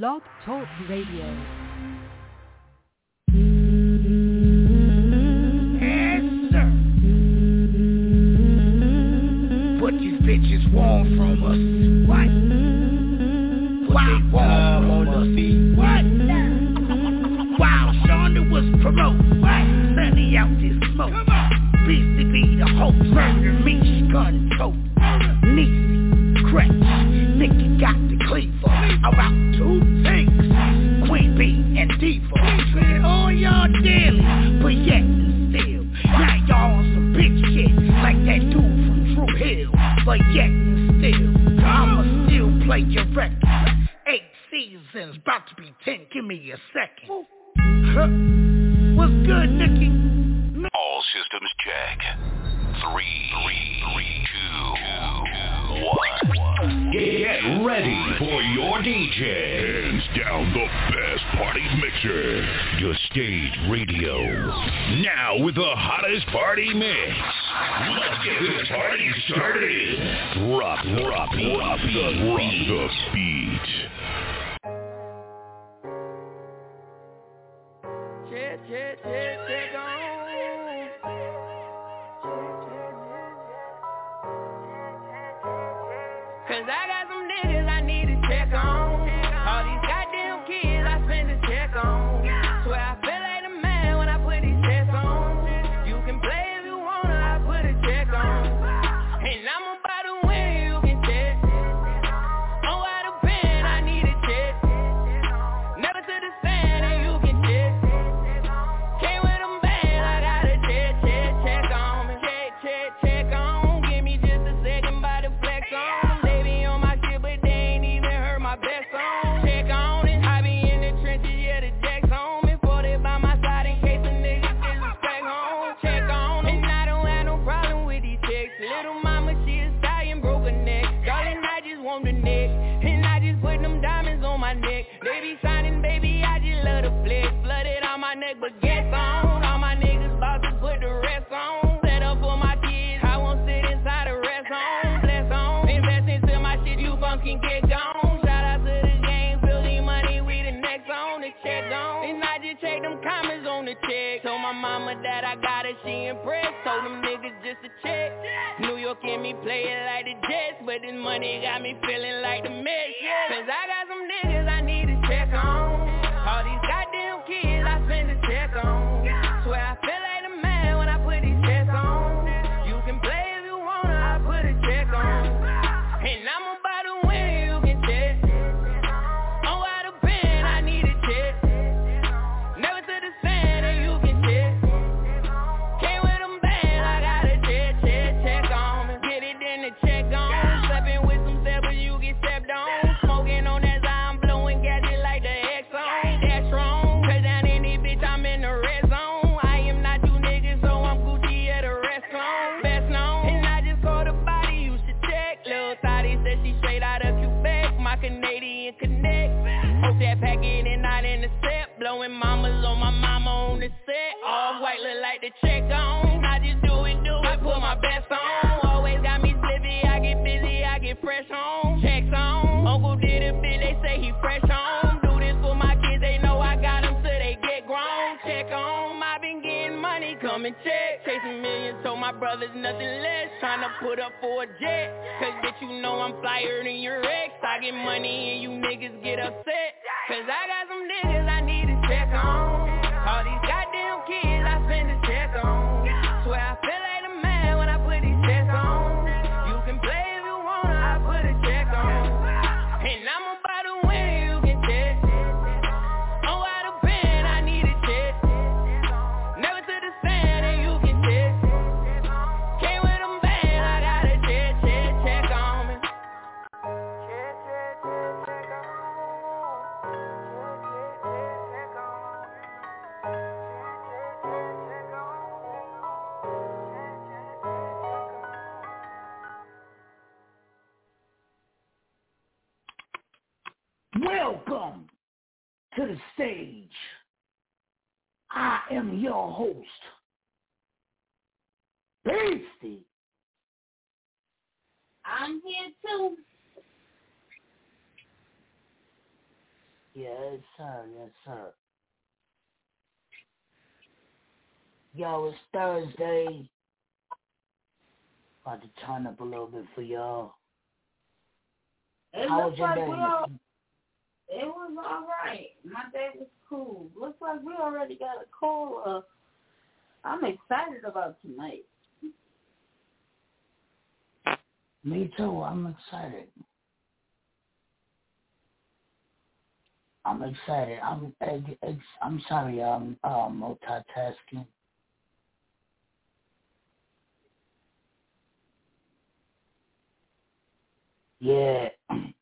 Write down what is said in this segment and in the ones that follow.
Blog Talk Radio. bitches want from us. What? What they want from us. Feet. What? wow, Shonda was promoted. What? Sunny out this smoke. BCB the hope murdered me. you second. What's good, Nikki? All systems check. Three, three, three two, two, one. Get ready for your DJ. Hands down the best party mixer. Your stage radio. Now with the hottest party mix. Let's get this party started. Drop, drop, drop, drop the beat. yeah, yeah. just a check. New York and me playing like the Jets, but this money got me feeling like the mess. Cause I got some brothers nothing less. Tryna put up for a jet. Cause bitch you know I'm flyer than your ex. I get money and you niggas get upset. Cause I got some niggas I am your host. Beastie. I'm here too. Yes, sir. Yes, sir. Yo, it's Thursday. About to turn up a little bit for y'all. Hey, How was your day? It was all right. My day was cool. Looks like we already got a call. Uh, I'm excited about tonight. Me too. I'm excited. I'm excited. I'm ex- I'm sorry. I'm uh, multitasking. Yeah.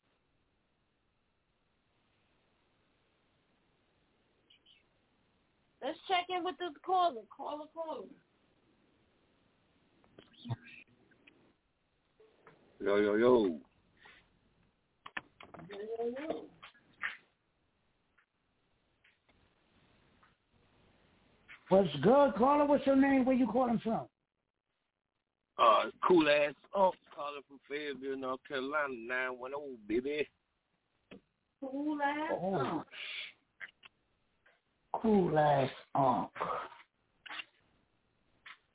Let's check in with this caller. Caller, caller. Yo, yo, yo. Yo, yo, yo. What's good, caller? What's your name? Where you calling from? Uh, cool ass Unc calling from Fayetteville, North Carolina, 910, baby. Cool ass. Oh, Oh. Cool ass unc.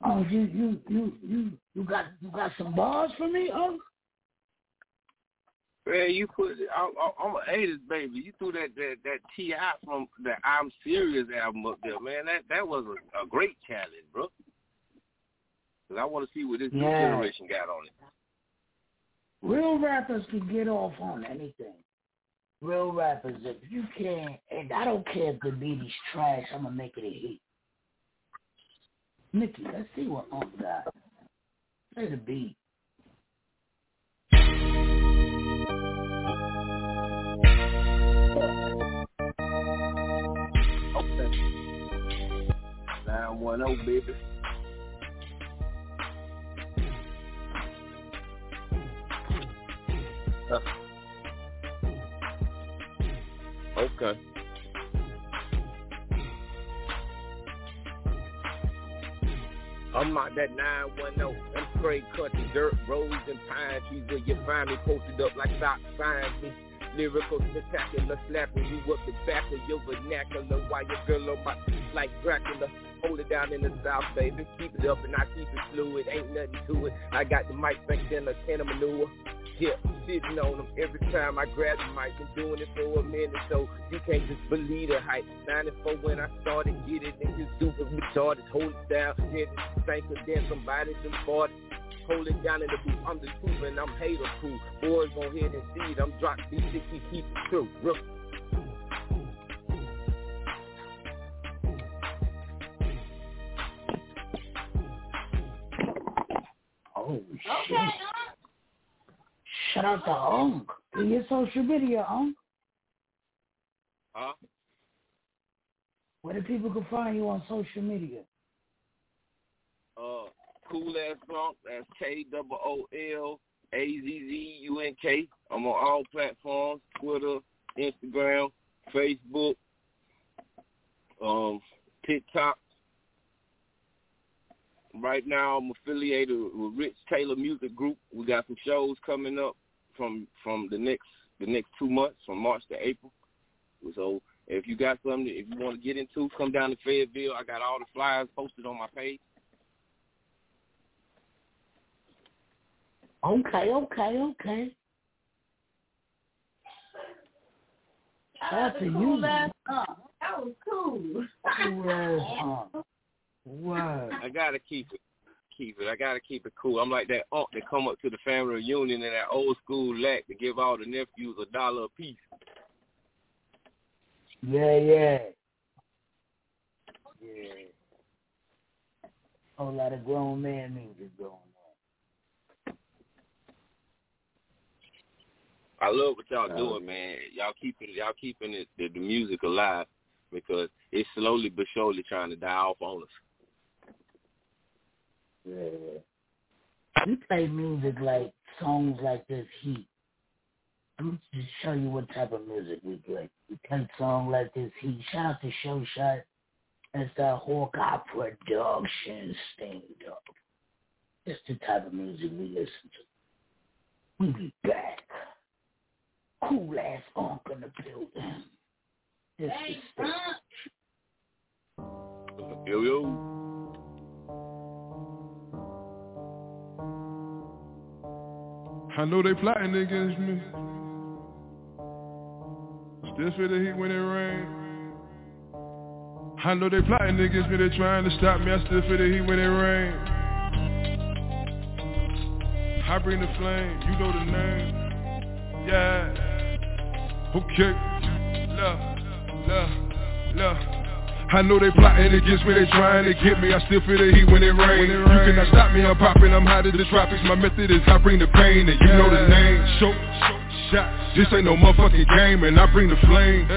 Oh, you you you you you got you got some bars for me, unc? Man, you put I, I, I'm an '80s baby. You threw that that that T.I. from the I'm Serious album up there, man. That that was a, a great challenge, bro. Cause I want to see what this new generation got on it. Real rappers can get off on anything. Real rappers, if you can, and I don't care if the beat is trash, I'm gonna make it a hit. Nikki, let's see what Unc got. Play the beat. Okay. Nine one zero, baby. Okay. I'm out that 910. I'm straight country, dirt roads and pine trees where you find me posted up like stop signs. Lyrical, spectacular, slapping you up the back of your vernacular while your girl on my feet like Dracula. Hold it down in the south, baby. Keep it up and I keep it fluid. Ain't nothing to it. I got the mic back then, a can of manure. Yeah, sitting on them every time I grab the mic. and doing it for a minute, so you can't just believe the hype. 94 when I started, get it, niggas stupid retarded. Hold it down, then think of then somebody done bought it. Hold it down in the booth. I'm the truth and I'm hater cool. Boys gon' hit and see it. I'm drop these 60, keep it true. Real Oh Okay. Shout out to Unc. Do your social media, Unc. Huh? Where the people can find you on social media. Uh, cool ass funk. That's K double O L A Z Z U N K. I'm on all platforms: Twitter, Instagram, Facebook, um, TikTok. Right now, I'm affiliated with Rich Taylor Music Group. We got some shows coming up from from the next the next two months, from March to April. So if you got something, if you want to get into, come down to Fayetteville. I got all the flyers posted on my page. Okay, okay, okay. Shout out to cool you. ass. Uh, that was cool. Cool ass Unc. Word. I gotta keep it, keep it. I gotta keep it cool. I'm like that aunt that come up to the family reunion in that old school lack to give all the nephews a dollar a piece. Yeah, yeah. Yeah. Whole lot of grown man music going on. I love what y'all doing, man. Y'all keeping y'all keeping it, the, the music alive because it's slowly but surely trying to die off on us. Yeah. We play music like songs like this heat. Let me just show you what type of music we play. We play songs like this heat. Shout out to Show Shot. That's the Hawkeye Productions thing, dog. That's the type of music we listen to. We be back. Cool ass Unc in the building. Disrespect. Yo, yo. I know they plotting against me. Still feel the heat when it rain. I know they plotting against me, they trying to stop me. I still feel the heat when it rain. I bring the flame, you know the name. Yeah. Okay. Love, love, love. I know they plotting against me, they trying to get me. I still feel the heat when it rains. You cannot stop me, I'm popping, I'm hot as the tropics. My method is I bring the pain, and you know the name. Show, shot. This ain't no motherfucking game, and I bring the flame.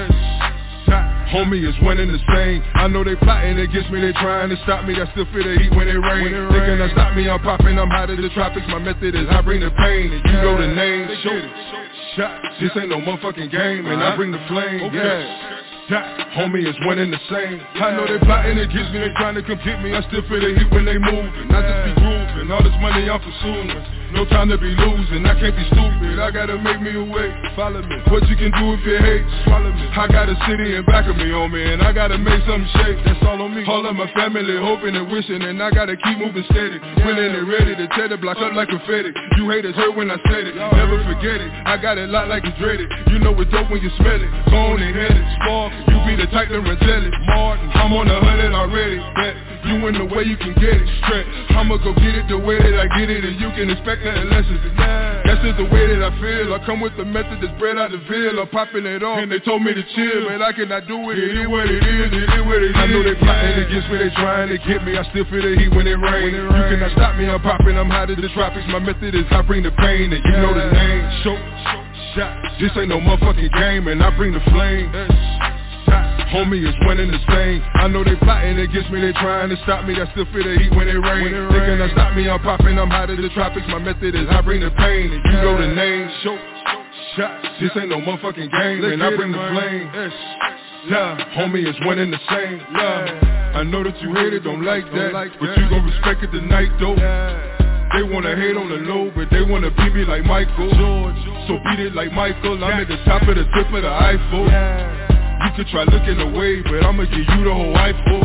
Homie is and the same. I know they plotting against me, they trying to stop me. I still feel the heat when it rains. They cannot stop me, I'm popping, I'm hot as the tropics. My method is I bring the pain, and you know the name. Show, shot. This ain't no motherfucking game, and I bring the flame. Yeah. That homie is one and the same. I know they plotting against me, they trying to come get me. I still feel the heat when they moving. I just be grooving, all this money I'm pursuing. No time to be losing, I can't be stupid. I gotta make me a way. Follow me. What you can do if you hate, swallow me. I got a city in back of me, oh homie, and I gotta make something shake. That's all on me. All of my family hoping and wishing, and I gotta keep moving steady. Winning and ready to tear the block up like confetti. You haters hurt when I said it, never forget it. I got it locked like it's dreaded. You know it's dope when you smell it. Go and hit it, spark. You be the type to tell it. Martin, I'm on the hundred already. Bet you in the way you can get it straight. I'ma go get it the way that I get it, and you can expect nothing less. That's just the way that I feel. I come with the method that's bred out the veil. I'm popping it off, and they told me to chill, but I cannot do it. It is what it is. It is what it is. I know they plotting against me. They trying to get me. I still feel the heat when it rains. You cannot stop me. I'm popping. I'm hot as the tropics. My method is I bring the pain, and you know the name. Show, shot. This ain't no motherfucking game, and I bring the flame. Homie is winning the same. I know they plotting against me, they trying to stop me. I still feel the heat when it rains. They cannot stop me, I'm popping, I'm hot as the tropics. My method is I bring the pain, and you know the name. Show, shot. This ain't no motherfucking game, and I bring the flame. Yeah, homie is one and the same. Yeah, I know that you hate it, don't like that, but you gon' respect it tonight though. They wanna hate on the low, but they wanna beat me like Michael. So beat it like Michael. I'm at the top of the tip of the Eiffel. You could try looking away, but I'ma give you the whole Eiffel.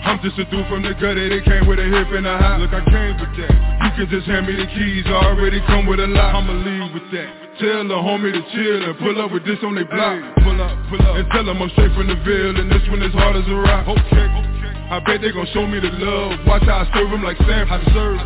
I'm just a dude from the gutter, they came with a hip and a hop. Look, I came with that. You can just hand me the keys, I already come with a lot. I'ma leave with that. Tell the homie to chill and pull up with this on they block. Pull up, pull up, and tell them I'm straight from the Ville, and this one is hard as a rock. Okay, I bet they gon' show me the love. Watch how I serve them like Sam. I serve.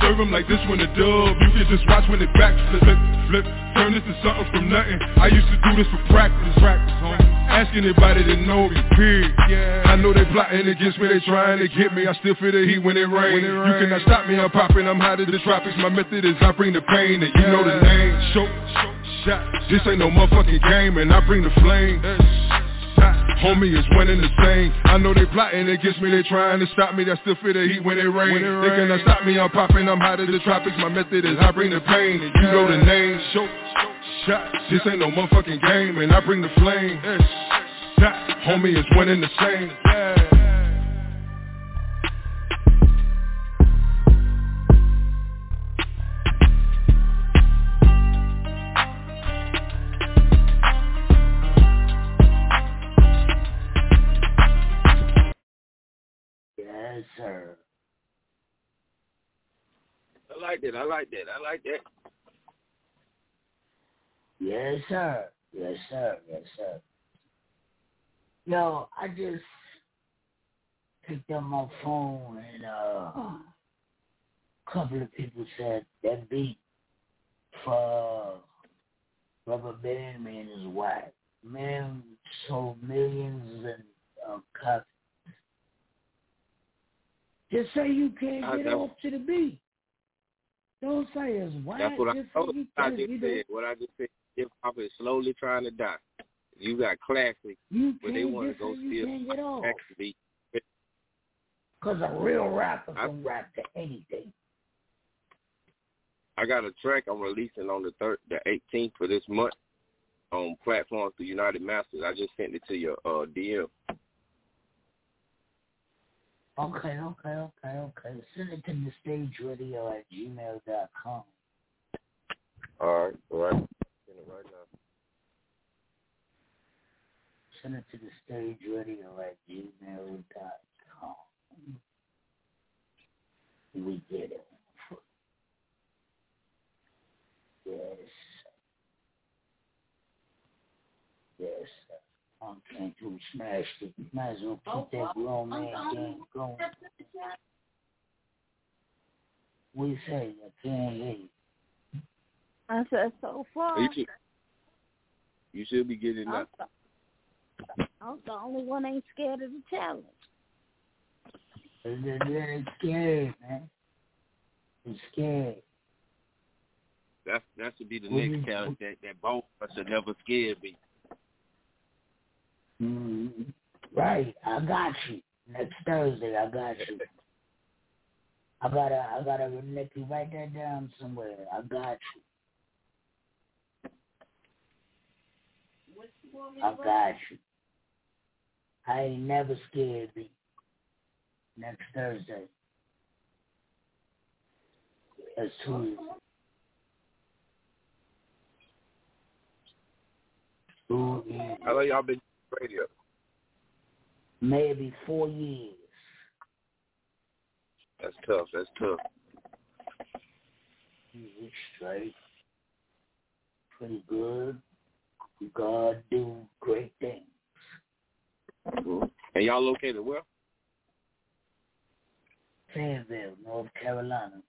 Serve them like this one a dub You can just watch when they back flip, flip, flip Turn this to something from nothing I used to do this for practice, practice, homie Ask anybody that know me, period yeah. I know they plotting against me, they trying to get me I still feel the heat when it rains You cannot stop me, I'm popping, I'm hot as the tropics My method is I bring the pain and you know the name Show, show, shot, this ain't no motherfucking game And I bring the flame Homie is and the same. I know they plotting against me, they trying to stop me. I still feel the heat when it rains. When it they cannot stop me, I'm popping, I'm hot as the tropics. My method is I bring the pain, and you know the name. Show, shot. This ain't no motherfucking game, and I bring the flame. That homie is one and the same. Yes, sir. I like that. I like that. I like that. Yes, sir. Yes, sir. Yes, sir. Yo, I just picked up my phone and uh, a couple of people said that beat for Rubber Band Man is whack. Man sold millions and uh, copies. Just say you can't I get know. off to the beat. Don't say it's whack. That's what I just say told you I just said. What I just said. Hip hop is slowly trying to die. You got classics, You but they want to go say you steal can't get off. actually. Because a real rapper I- can rap to anything. I got a track I'm releasing on the third, the 18th for this month on platforms through United Masters. I just sent it to your uh, DM. Okay, okay, okay, okay. Send it to the stage radio at gmail dot com. All right, all right. Send it right now. Send it to the stage radio at gmail.com. We get it. Yes. Yes. I'm trying to smash it. Might as well keep oh, that grown man game going. What you say? I can't hear you. I said so far. You should, you should be getting I'm that. the, I'm the only one ain't scared of the challenge. They're, they're scared, man. They're scared. That that should be the What next challenge. That that both of us should never scared me. Mm, right. I got you. Next Thursday, I got you. I gotta, I gotta, Nicky, write that down somewhere. I got you. What you want me I got you. I ain't never scared me. Next Thursday. That's Tuesday. How long y'all been radio? maybe four years. That's tough. That's tough. He's straight. Pretty good. God do great things. And y'all located where? Fayetteville, North Carolina.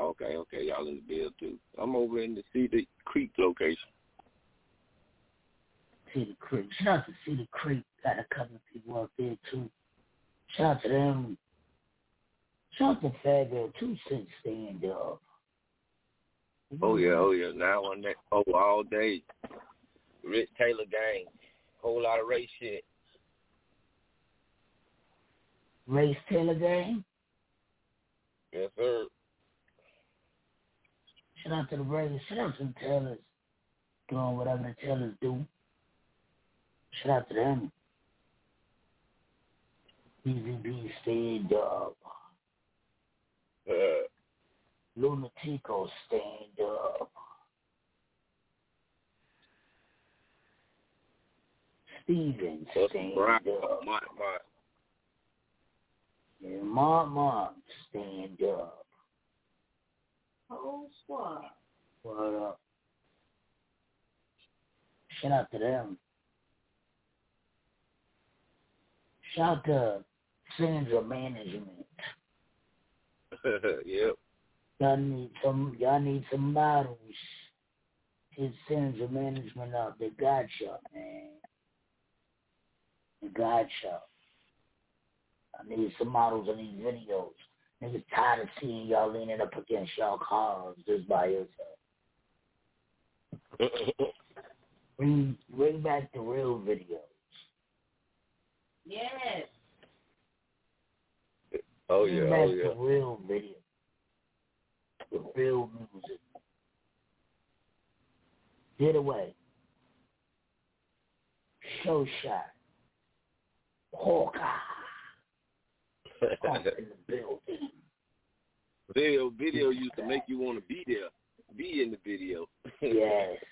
Okay, okay, y'all in the bill too. I'm over in the Cedar Creek location. Cedar Creek. Shout out to Cedar Creek. Got a couple of people up there too. Shout out to them. Shout out to Fayetteville too since they stand up. Oh yeah, oh yeah. Now on that oh all day. Rich Taylor gang. Whole lot of race shit. Race Taylor gang. Yes, sir. Shout out to the Rays. Shout out to the Taylors. Doing whatever the Taylors do. Shout out to them. BVB stand up. Uh, Lunatico stand up. Steven Us stand Brown, up. my, my, And Mama stand up. Oh, Whole squad. What up? Shout out to them. Shout out to Sandra Management. yep. Y'all need some y'all need some models. Hit Sandra Management up. They got y'all, man. They got y'all. I need some models in these videos. Niggas tired of seeing y'all leaning up against y'all cars just by yourself. Bring bring back the real videos. Yes. oh Bring yeah, back oh yeah. the real video. The real music. Get away. Show shot. Hawkeye. Off in the building. video video used to make you want to be there, be in the video. Yes.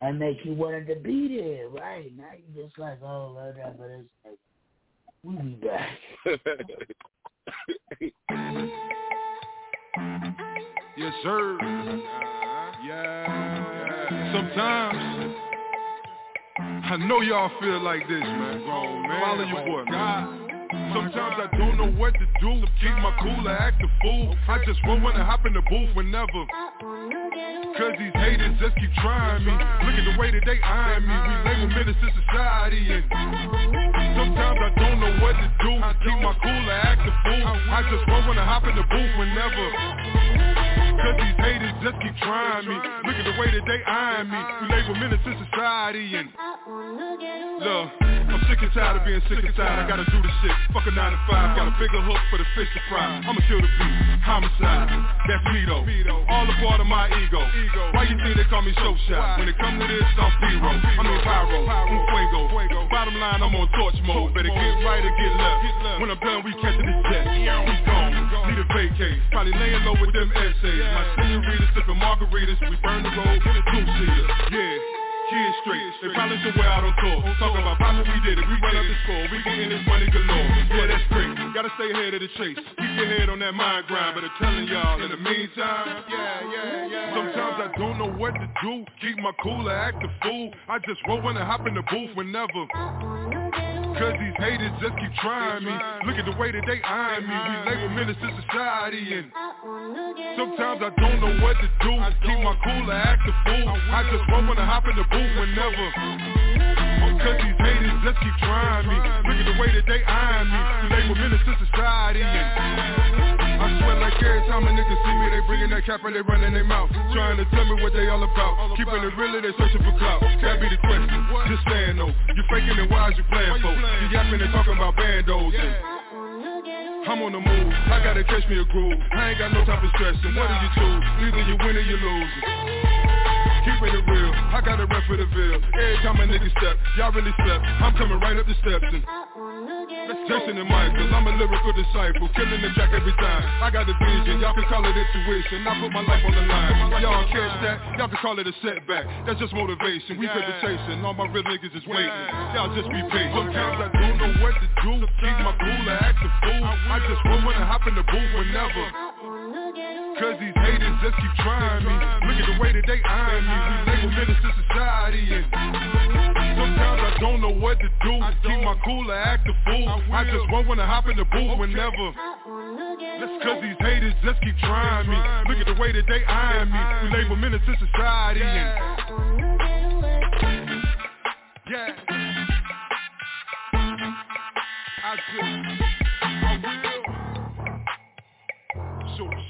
And make you wanted to be there, right? Now you just like, oh, whatever. It's like, we'll be back. Yes, sir. Yeah. Sometimes I know y'all feel like this, man. Grown man. Follow your boy, Oh, man. Sometimes I don't know what to do. Keep my cool or act a fool. I just won't wanna hop in the booth whenever. Cause these haters just keep trying me. Look at the way that they eyeing me. We label menace to society and sometimes I don't know what to do. Keep my cool or act a fool. I just won't wanna hop in the booth whenever. Cause these haters just keep trying me. Look at the way that they eyeing me. We label menace to society and Look, I'm sick and tired of being sick and tired. I gotta do the shit. Fuck a 9 to 5. Got a bigger hook for the fish to fry. I'ma kill the beat. Homicide. That's me though. All a part of my ego. Why you think they call me show shot? When it come to this, I'm P-Ro. I mean Pyro. I'm Fuego. Bottom line, I'm on torch mode. Better get right or get left. When I'm done, we catching this jet. We gone. Need a vacate. Probably laying low with them essays. My senoritas sipping margaritas. We burn the road. Two seater. Yeah. Kids straight, they probably somewhere out don't Talk about my pocket, we did it. We run up the score, we getting this money galore. Yeah, that's great. Gotta stay ahead of the chase. Keep your head on that mind grind, but I'm telling y'all, in the meantime, yeah, yeah, yeah. Sometimes I don't know what to do. Keep my cooler, act a fool. I just roll when I hop in the booth whenever. Uh-uh. Cause these haters just keep trying me. Look at the way that they eyeing me. We label minister society and Sometimes I don't know what to do. Keep my cooler, act a fool. I just when I hop in the booth whenever. Cause these haters just keep trying me. Look at the way that they eyeing me. We label minister society and I swear like every time a nigga see me, they bringing that cap and they running their mouth. Trying to tell me what they all about. Keeping it real, they searching for clout. That be the question. Just saying though, you faking and why is you playing for? You yapping and talking about bandos and I'm on the move, I gotta catch me a groove I ain't got no time for stressing, what do you choose? Either you win or you lose Keeping it real, I got a rep for the Ville Every time a nigga step, y'all really step. I'm coming right up the steps and Jason and Michael, I'm a lyrical disciple Killing the track every time. I got a vision, y'all can call it intuition. I put my life on the line. Y'all catch that, y'all can call it a setback. That's just motivation, we chasing All my real niggas is waiting. Y'all just be patient. Sometimes I don't know what to do. Keep my cool, I act a fool. I just run when I hop in the booth whenever Cause these haters just keep trying me. Look at the way that they eyeing me. We label minister society and Sometimes I don't know what to do. Keep my cool, I act a fool. I just run when I hop in the booth whenever. That's cause these haters just keep trying me. Look at the way that they eyeing me. We label minister society and Yeah. I just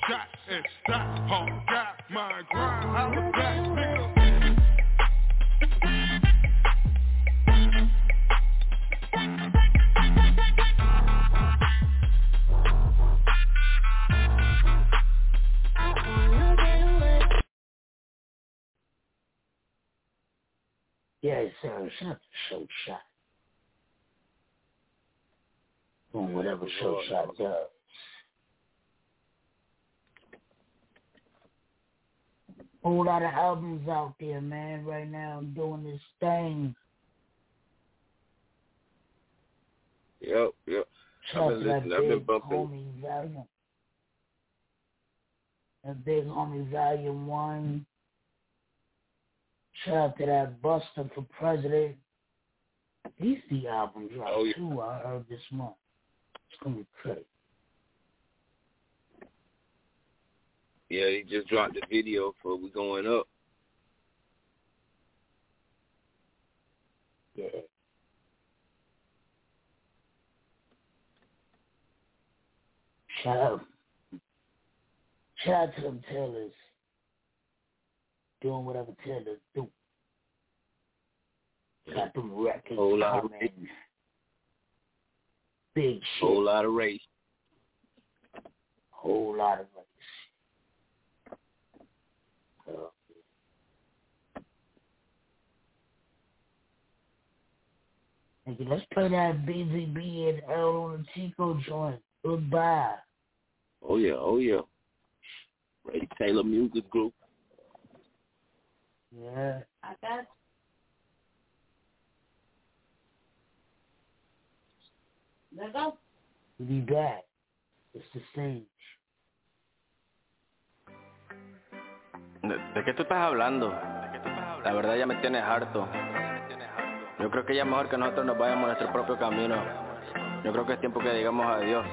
shot and stop. All got my grind. Holla back, nigga. Yeah, sir. Shout out to Show Shot. Doing whatever Show Shot does. Whole lot of albums out there, man. Right now, I'm doing this thing. Yep, yep. Shout I've been that listening. I've been big bumping. homie Valiant. That big homie Volume One. Shout out to that Buster for President. These the albums dropped Oh, yeah. too. I heard this month. It's gonna be crazy. Yeah, he just dropped the video for We Going Up. Yeah. Shout out. Shout out to them tailors. Doing whatever tailors do. Got them records Whole lot of coming. Big shit. Whole lot of race. Whole lot of race. Uh, nigga, let's play that BZB and L on the Chico joint. Goodbye. Oh yeah, oh yeah. Ray Taylor Music Group. Yeah. I got There go. We'll be back. It's the stage. ¿De, de qué tú estás hablando? La verdad ya me tienes harto. Yo creo que ya es mejor que nosotros nos vayamos a nuestro propio camino. Yo creo que es tiempo que digamos adiós.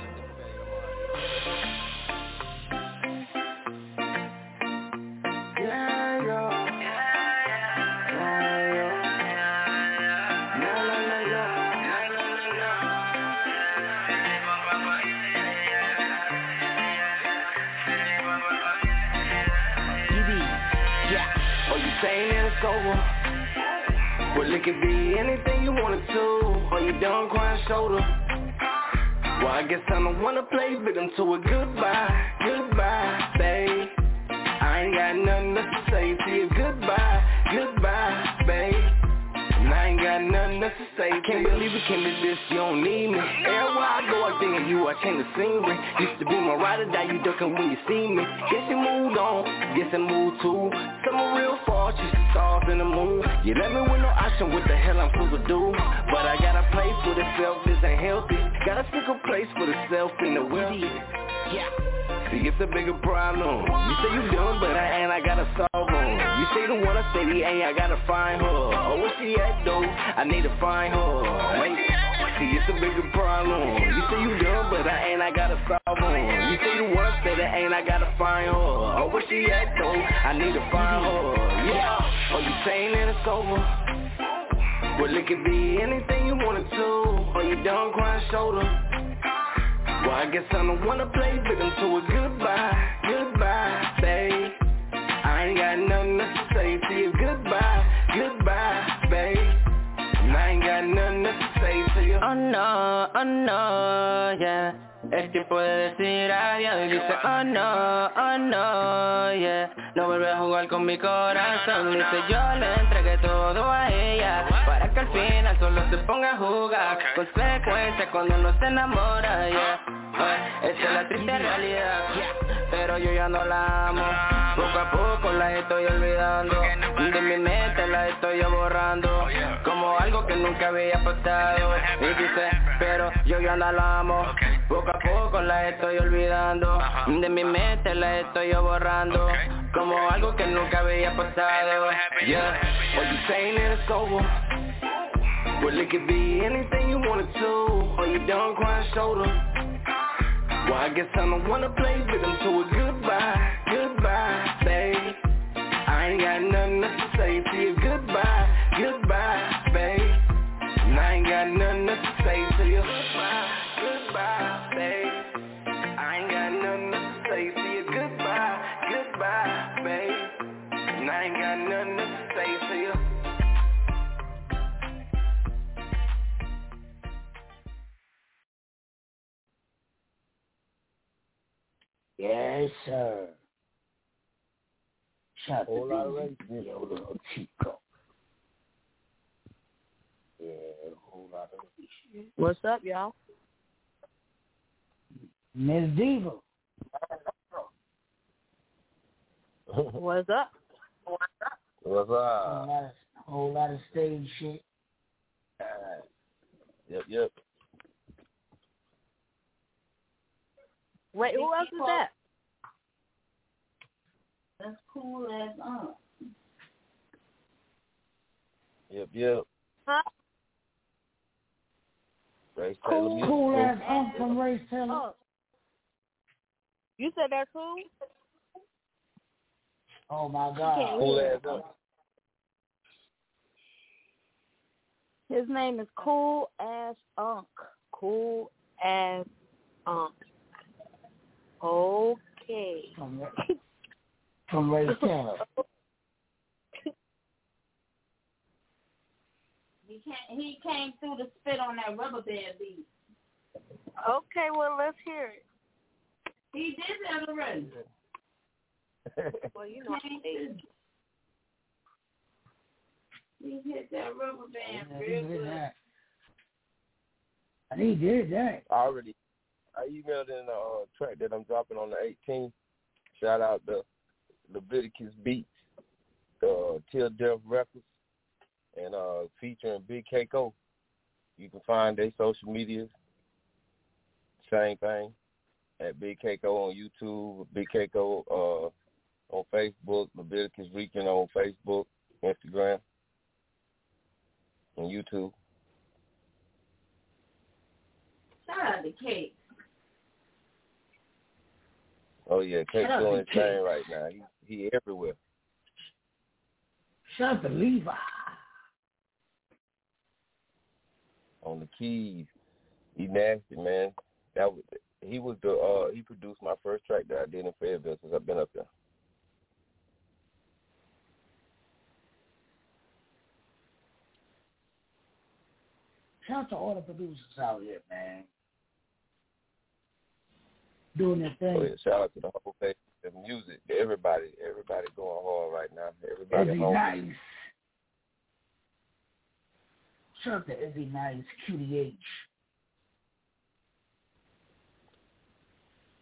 Over? It could be anything you wanted to. Are you done crying shoulder? Well, I guess I don't wanna play victim to a goodbye, goodbye, babe. I ain't got nothing to say to you. Goodbye, goodbye, babe. I ain't got nothing else to say. Can't believe it came to this, you don't need me. Everywhere I go, I think of you, I change the scenery. Used to be my ride or die, you ducking when you see me. Guess you moved on, guess I moved too. Some real far, just stars and the moon. You let me with no option, what the hell I'm supposed to do? But I got a place for the self, this ain't healthy. Gotta pick a place for the self and the wealthy. Yeah. See, it's a bigger problem. You say you done, but I ain't, I gotta solve them. You say the one I say the ain't, I gotta find her. Oh, where she at though? I need to find her. Wait. See, it's a bigger problem. You say you done, but I ain't, I gotta solve them. You say the one I say that ain't, I gotta find her. Oh, where she at though? I need to find her. Yeah. Oh, you saying that it's over? Well, it could be anything you wanted to. Or you done crying shoulder. Well, I guess the one to play victim to a goodbye, goodbye, babe. I ain't got nothing to say to you, goodbye, goodbye, babe. And I ain't got nothing to say to you. Oh no, oh no, yeah. Es tiempo de decir adiós y dice oh no, oh no, yeah. No vuelve a jugar con mi corazón. Dice yo le entregué todo a ella Para que al final solo se ponga a jugar Consecuencia cuando uno se enamora, yeah. Ay, Esa es la triste realidad Pero yo ya no la amo Poco a poco la estoy olvidando. De mi mente la estoy yo borrando Como algo que nunca había pasado. Y dice, pero yo ya no la amo Poco a poco la estoy olvidando. De mi mente la estoy yo borrando Como algo que nunca había pasado. Yeah, well you saying it's over Well it could be anything you wanted to Or you done crying shoulder. Well I guess I'm the one to play victim to a goodbye, I ain't got nothing to say to you, goodbye, goodbye, babe. And I ain't got nothing to say to you. Goodbye, goodbye, babe. I ain't got nothing to say to you, goodbye, goodbye, babe. And I ain't got nothing to say to you. Yes, sir. Shout Whole lot of to race. DJ little Chico. Yeah, whole lot of race. What's up, y'all? Miss Diva. What's up? What's Whole up? lot of, whole lot of stage shit. Uh, Yep, yep. Wait, who else is that? That's cool as um. Yep, yep. Huh? Ray cool, Music cool Group. ass Unc from Ray Taylor. Oh. You said that's who? Oh my God. Cool ass up. His name is Cool Ass Unk. Cool Ass Unk. Okay. From, Ray- from Ray Taylor. He came, he came through to spit on that rubber band beat. Okay, well let's hear it. He did that already. Well, you know, Came through. He hit that rubber band Yeah, real he did good. that. And he did that. I already I emailed in a uh, track that I'm dropping on the 18th. Shout out to Leviticus Beats, uh, Till Death Records, and uh, featuring Big Keiko. You can find their social media. Same thing at Big Keiko on YouTube, Big Keiko uh, on Facebook, Leviticus Region on Facebook, Instagram, and YouTube. Shout out to Kate. Oh yeah, Kate's Shout out to doing his thing right now. He he everywhere. Shout out to Levi. on the keys. He nasty, man. That was he was the uh he produced my first track that I did in Fayetteville since I've been up there. Shout out to all the producers out here, man. Doing their thing. So yeah, shout out to the whole face of music. Everybody, everybody going hard right now. Everybody Izzy home. Nice. Shout out to Izzy Nice, QDH.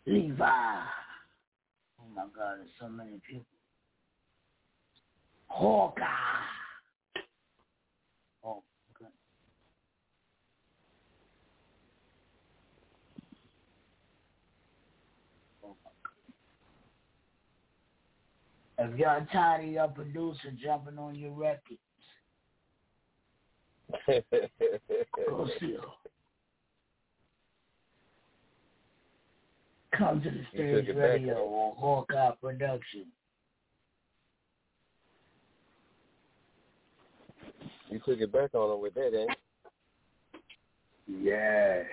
Levi. Oh my God, there's so many people. Hawkeye. Oh, good. If y'all tired of your producer jumping on your records, go Come to the stage radio on Hawkeye Production. You took it back on him with that, eh? Yeah.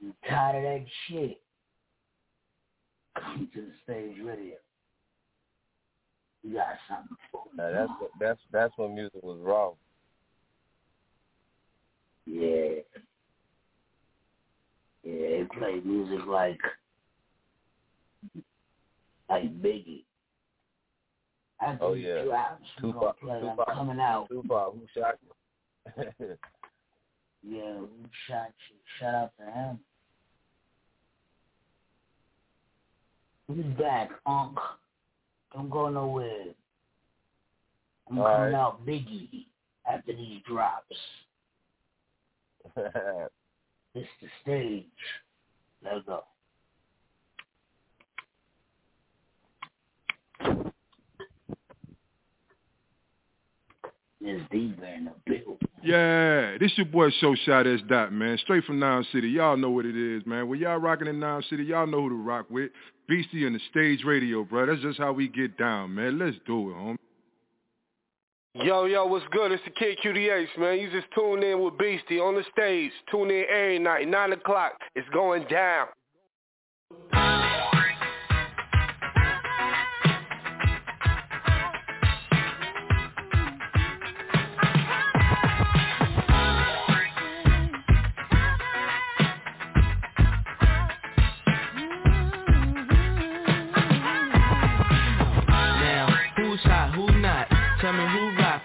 You tired of that shit? Come to the stage with You You got something for me. Now, that's what, that's that's when music was raw. Yeah. Yeah, they play music like like Biggie. I Oh, yeah. Two gonna Tupac, play. Tupac, I'm coming out. Tupac, who shot you? Yeah, who shot you? Shout out to him. He's back, Unc. Don't go nowhere. I'm All coming right. out Biggie after these drops. It's the stage. Let's go. Miss Diva in the building. Yeah, this your boy Show Shot S Dot, man. Straight from Nine City. Y'all know what it is, man. When y'all rocking in Nine City, y'all know who to rock with. Beastie and the stage radio, bro. That's just how we get down, man. Let's do it, homie. Yo, yo, what's good? It's the Kid QDH, man. You just tune in with Beastie on the stage. Tune in every night, 9 o'clock. It's going down.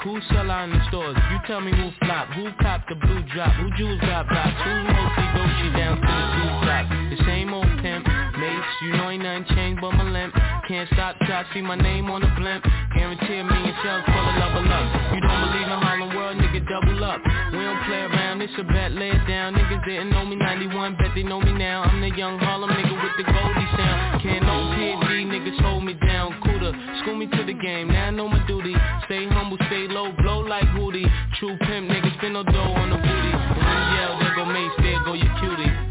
Who sell out in the stores. You tell me who flop, who cop the blue drop, who jewels got blocks, who mostly Dolce down to the blue drop. The same old you know ain't nothing changed but my limp. Can't stop till I see my name on the blimp. Guarantee me a million shells full of level up. You don't believe in Harlem World, nigga, double up. We don't play around, it's a bet, lay it down. Niggas didn't know me 91, bet they know me now. I'm the young Harlem nigga with the Goldie sound. Can't no PD, niggas hold me down. Cooler, school me to the game, now I know my duty. Stay humble, stay low, blow like Hootie. True pimp, niggas spin no dough on the booty. And you yell, there go Mase, there go your cutie.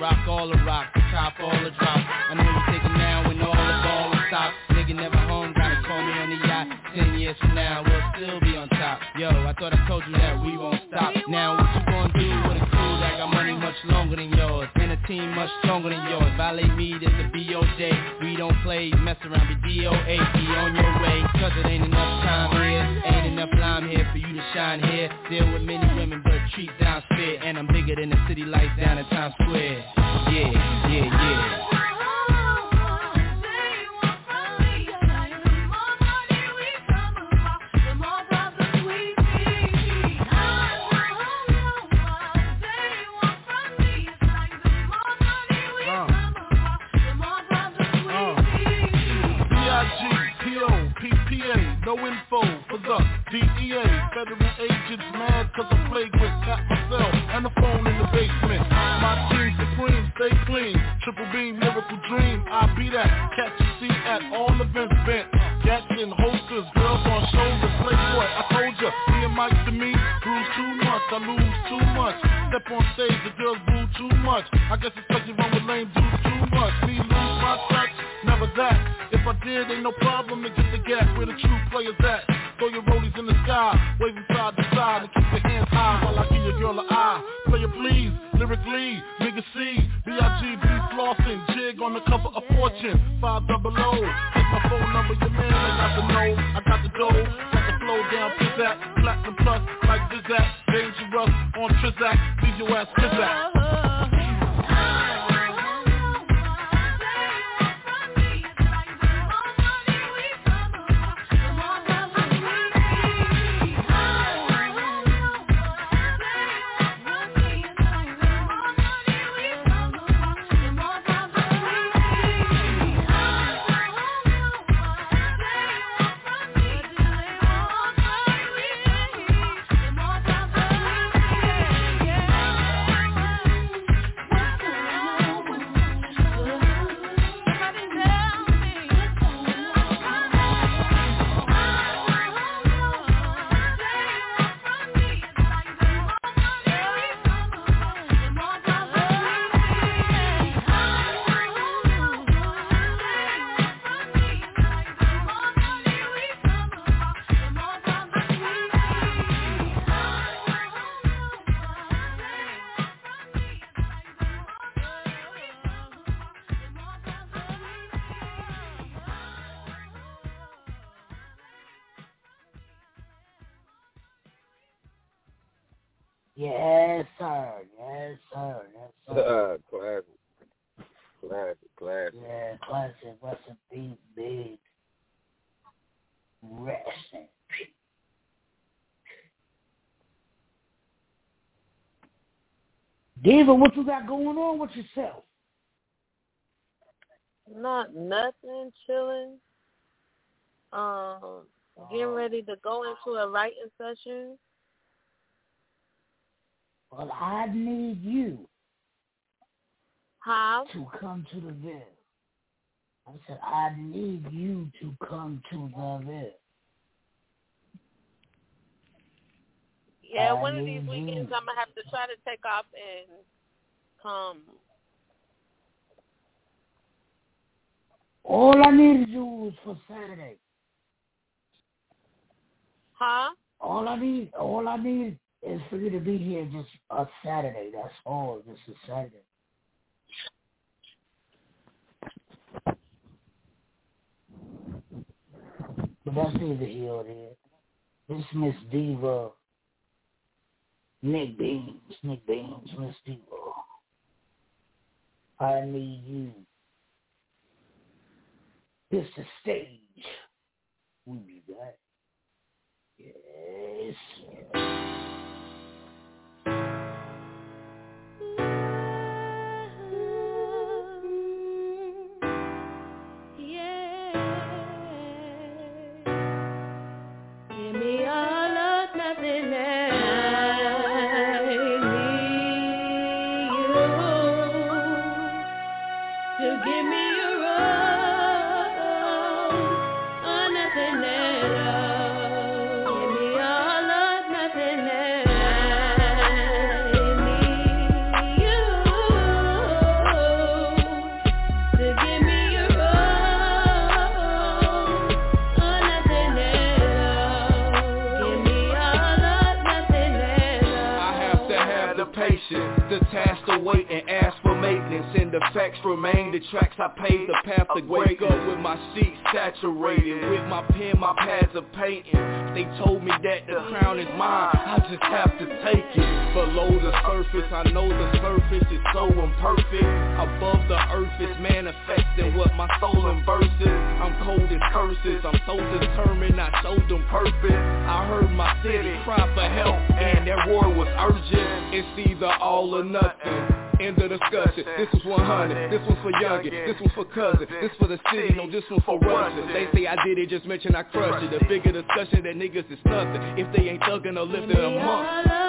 Rock all the rock, top all the drops. I know you thinking now when all the ball is stop. Nigga never home, gotta call me on the yacht. Ten years from now, we'll still be on top. Yo, I thought I told you that we won't stop. Now what you gonna do with a crew that got money much longer than yours? And a team much stronger than yours. Violate me, this a BO day. We don't play, mess around, be DOA. Be on your way, cause it ain't enough time here. Ain't enough lime here for you to shine here. Deal with many women, but treat down fair. And I'm bigger than the city lights down in Times Square. Cause I flagrant. Got myself and the phone in the basement. My team supreme, stay clean. Triple beam, miracle dream. I be that. Catch a seat at all events bent. Gats and holsters, girls on shoulders. Playboy, I told ya. Me and Mike to me, bruise too much. I lose too much. Step on stage, the girls boo too much. I guess it's cause you run with lame dudes too much. Me lose my touch, never that. If I did, ain't no problem to get the gap where the true players at. Throw your girl an eye. Player please, lyrically, nigga C, B-I-G-B flossing, jig on the cover of Fortune, five double O. Take my phone number, your man, I got the know, I got the dough, got the flow down, pizzazz, platinum plus, like Zizak, dangerous, on Trizak, leave your ass pizzazz. Yes, sir. Yes, sir. Yes, sir. classic. Classic, classic. Yeah, classic. Rest in peace, big. Rest in peace. Diva, what you got going on with yourself? Not nothing, chilling. Um, getting ready to go into a writing session. Well, I need you How? to come to the Ville. I said, I need you to come to the Ville. Yeah, I one of these weekends you. I'm gonna have to try to take off and come. All I need you for Saturday. Huh? All I need, all I need is for you to be here just a Saturday. That's all. Just a Saturday. But that's neither here or there. This Miss Diva, Nick Beans, Nick Beans, Miss Diva. I need you. This is stage. We be back. Yes. The task wait and ask for maintenance And the facts remain, the tracks. I paved, the path to wake up With my sheets saturated, with my pen, my pads of painting. They told me that the crown is mine, I just have to take it. Below the surface, I know the surface is so imperfect. Above the earth is manifesting what my soul in verses I'm cold as curses, I'm so determined I showed them purpose. I heard my city cry for help and that roar was urgent. It's either all or nothing End of discussion. This was 100. This one's for youngin. This one's for cousin. This for the city. No, this one's for Russia. They say I did it, just mention I crushed it. The bigger discussion that niggas is nothing. If they ain't thuggin' or lifting them up.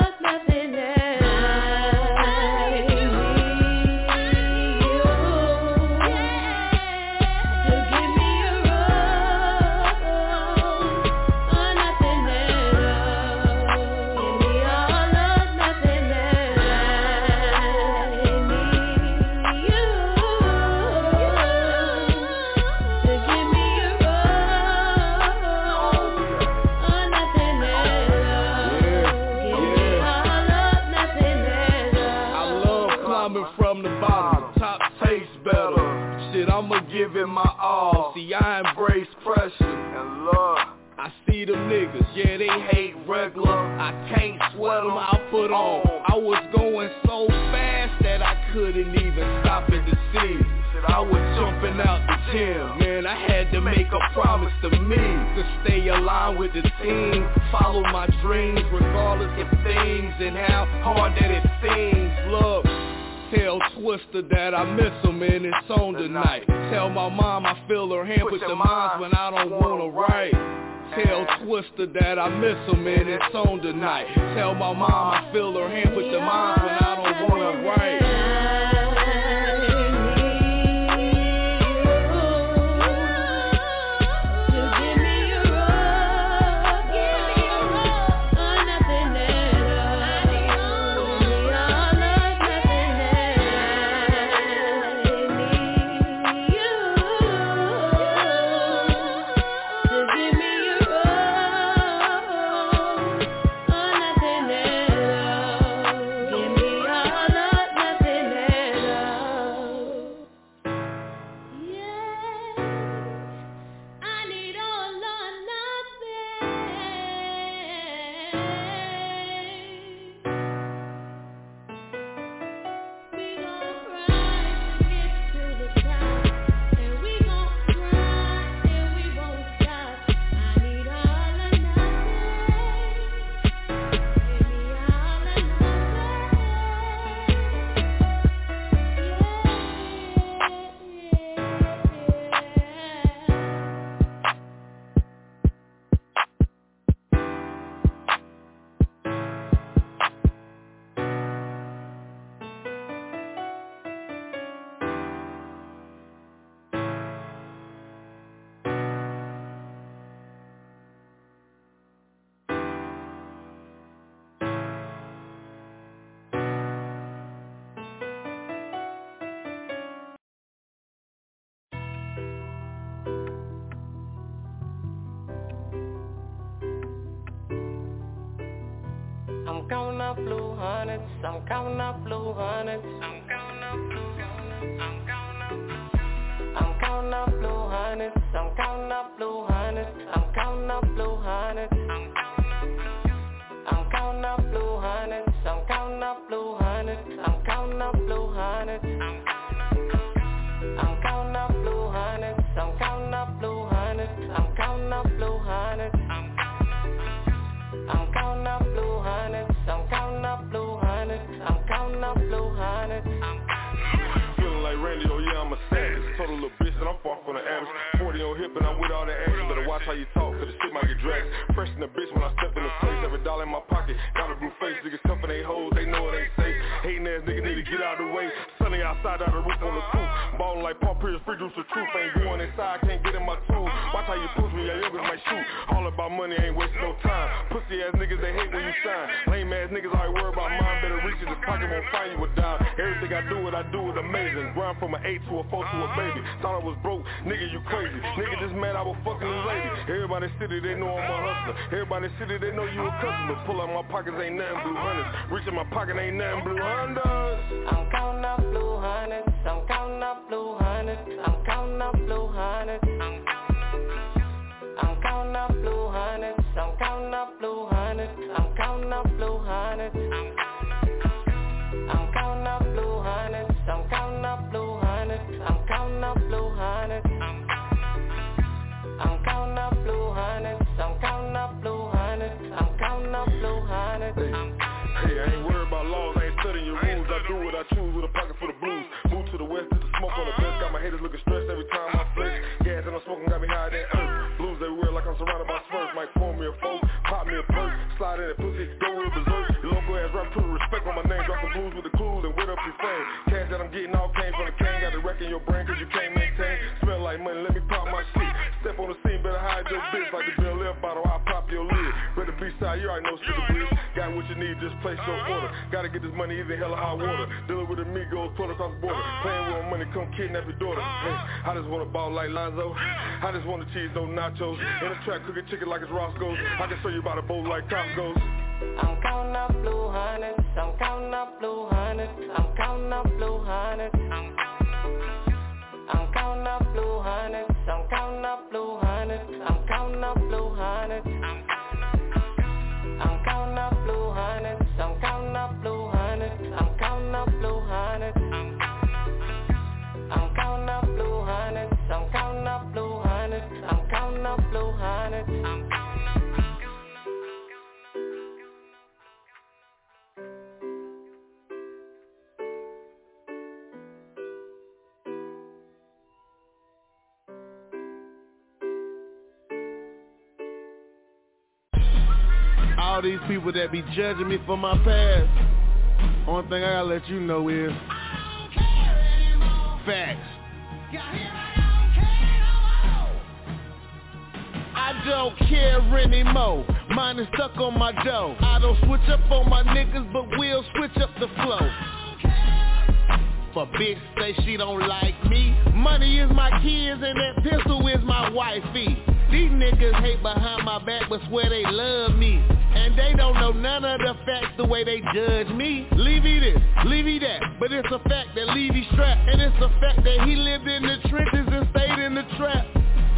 Tell my mom I feel her hand put the minds when I don't wanna write. Tell Twister that I miss him and it's on tonight. Tell my mom I feel her hand put the minds when I don't wanna write. I'm counting up blue hundreds. I'm counting up blue I'm counting up blue I'm counting up blue hundreds, I'm counting up blue hundreds. I'm counting up blue hundreds. I'm counting up blue hundreds, I'm counting up blue hundreds. I'm counting up blue hundreds. I'm counting up blue hundreds, I'm counting up blue hundreds. I'm counting up blue Fresh in the bitch when I step in the place. Every dollar in my pocket, got a blue face. Niggas stuffing they hoes, they know it ain't safe. Hating ass niggas need to get out of the way. Sunny outside, out the roof on the coupe. Ballin' like Paul Pierce, free juice the truth. Ain't going inside, can't get in my tools. Watch how you push me, your youngers might shoot. All about money, ain't wasting no time. Pussy ass niggas, they hate when you shine. Lame ass niggas already worry about mine. Better reach it, this pocket won't find you a dime. Everything I do, it I do it amazing. Grind from an eight to a four to a baby. Thought I was broke, nigga, you crazy. Nigga just mad I was fucking this lady. Everybody in the city, they know I'm a ah. hustler. Everybody in the city, they know you a ah. customer. Pull out my pockets, ain't nothing blue ah. hundreds. Reach in my pocket, ain't nothing blue hundreds. I'm counting up blue hundreds, I'm counting up blue hundreds, I'm counting up blue hundreds. In your brain cause you can't maintain. Smell like money, let me pop my shit. Step on the scene, better hide your bitch. Like the Bill left bottle, I'll pop your lid. To be side, you already know shit. Got what you need, just place your order. Gotta get this money either hell high water. Dealing with amigos, pull across the border. Playing with money, come kidnap your daughter. Hey, I just wanna ball like Lonzo. I just wanna cheese, no nachos. In the trap, cooking chicken like it's Roscoe's. I can show you about a boat like Costco's. I'm counting up blue hundreds, I'm counting up blue hundreds, I'm counting up blue hundreds. All these people that be judging me for my past, only thing I gotta let you know is facts. I don't care anymore. Mine is stuck on my dough. I don't switch up on my niggas, but we'll switch up the flow. For bitch say she don't like me. Money is my kids and that pistol is my wifey. These niggas hate behind my back but swear they love me. Don't know none of the facts the way they judge me. Levy this, Levy that. But it's a fact that Levy strapped. And it's a fact that he lived in the trenches and stayed in the trap.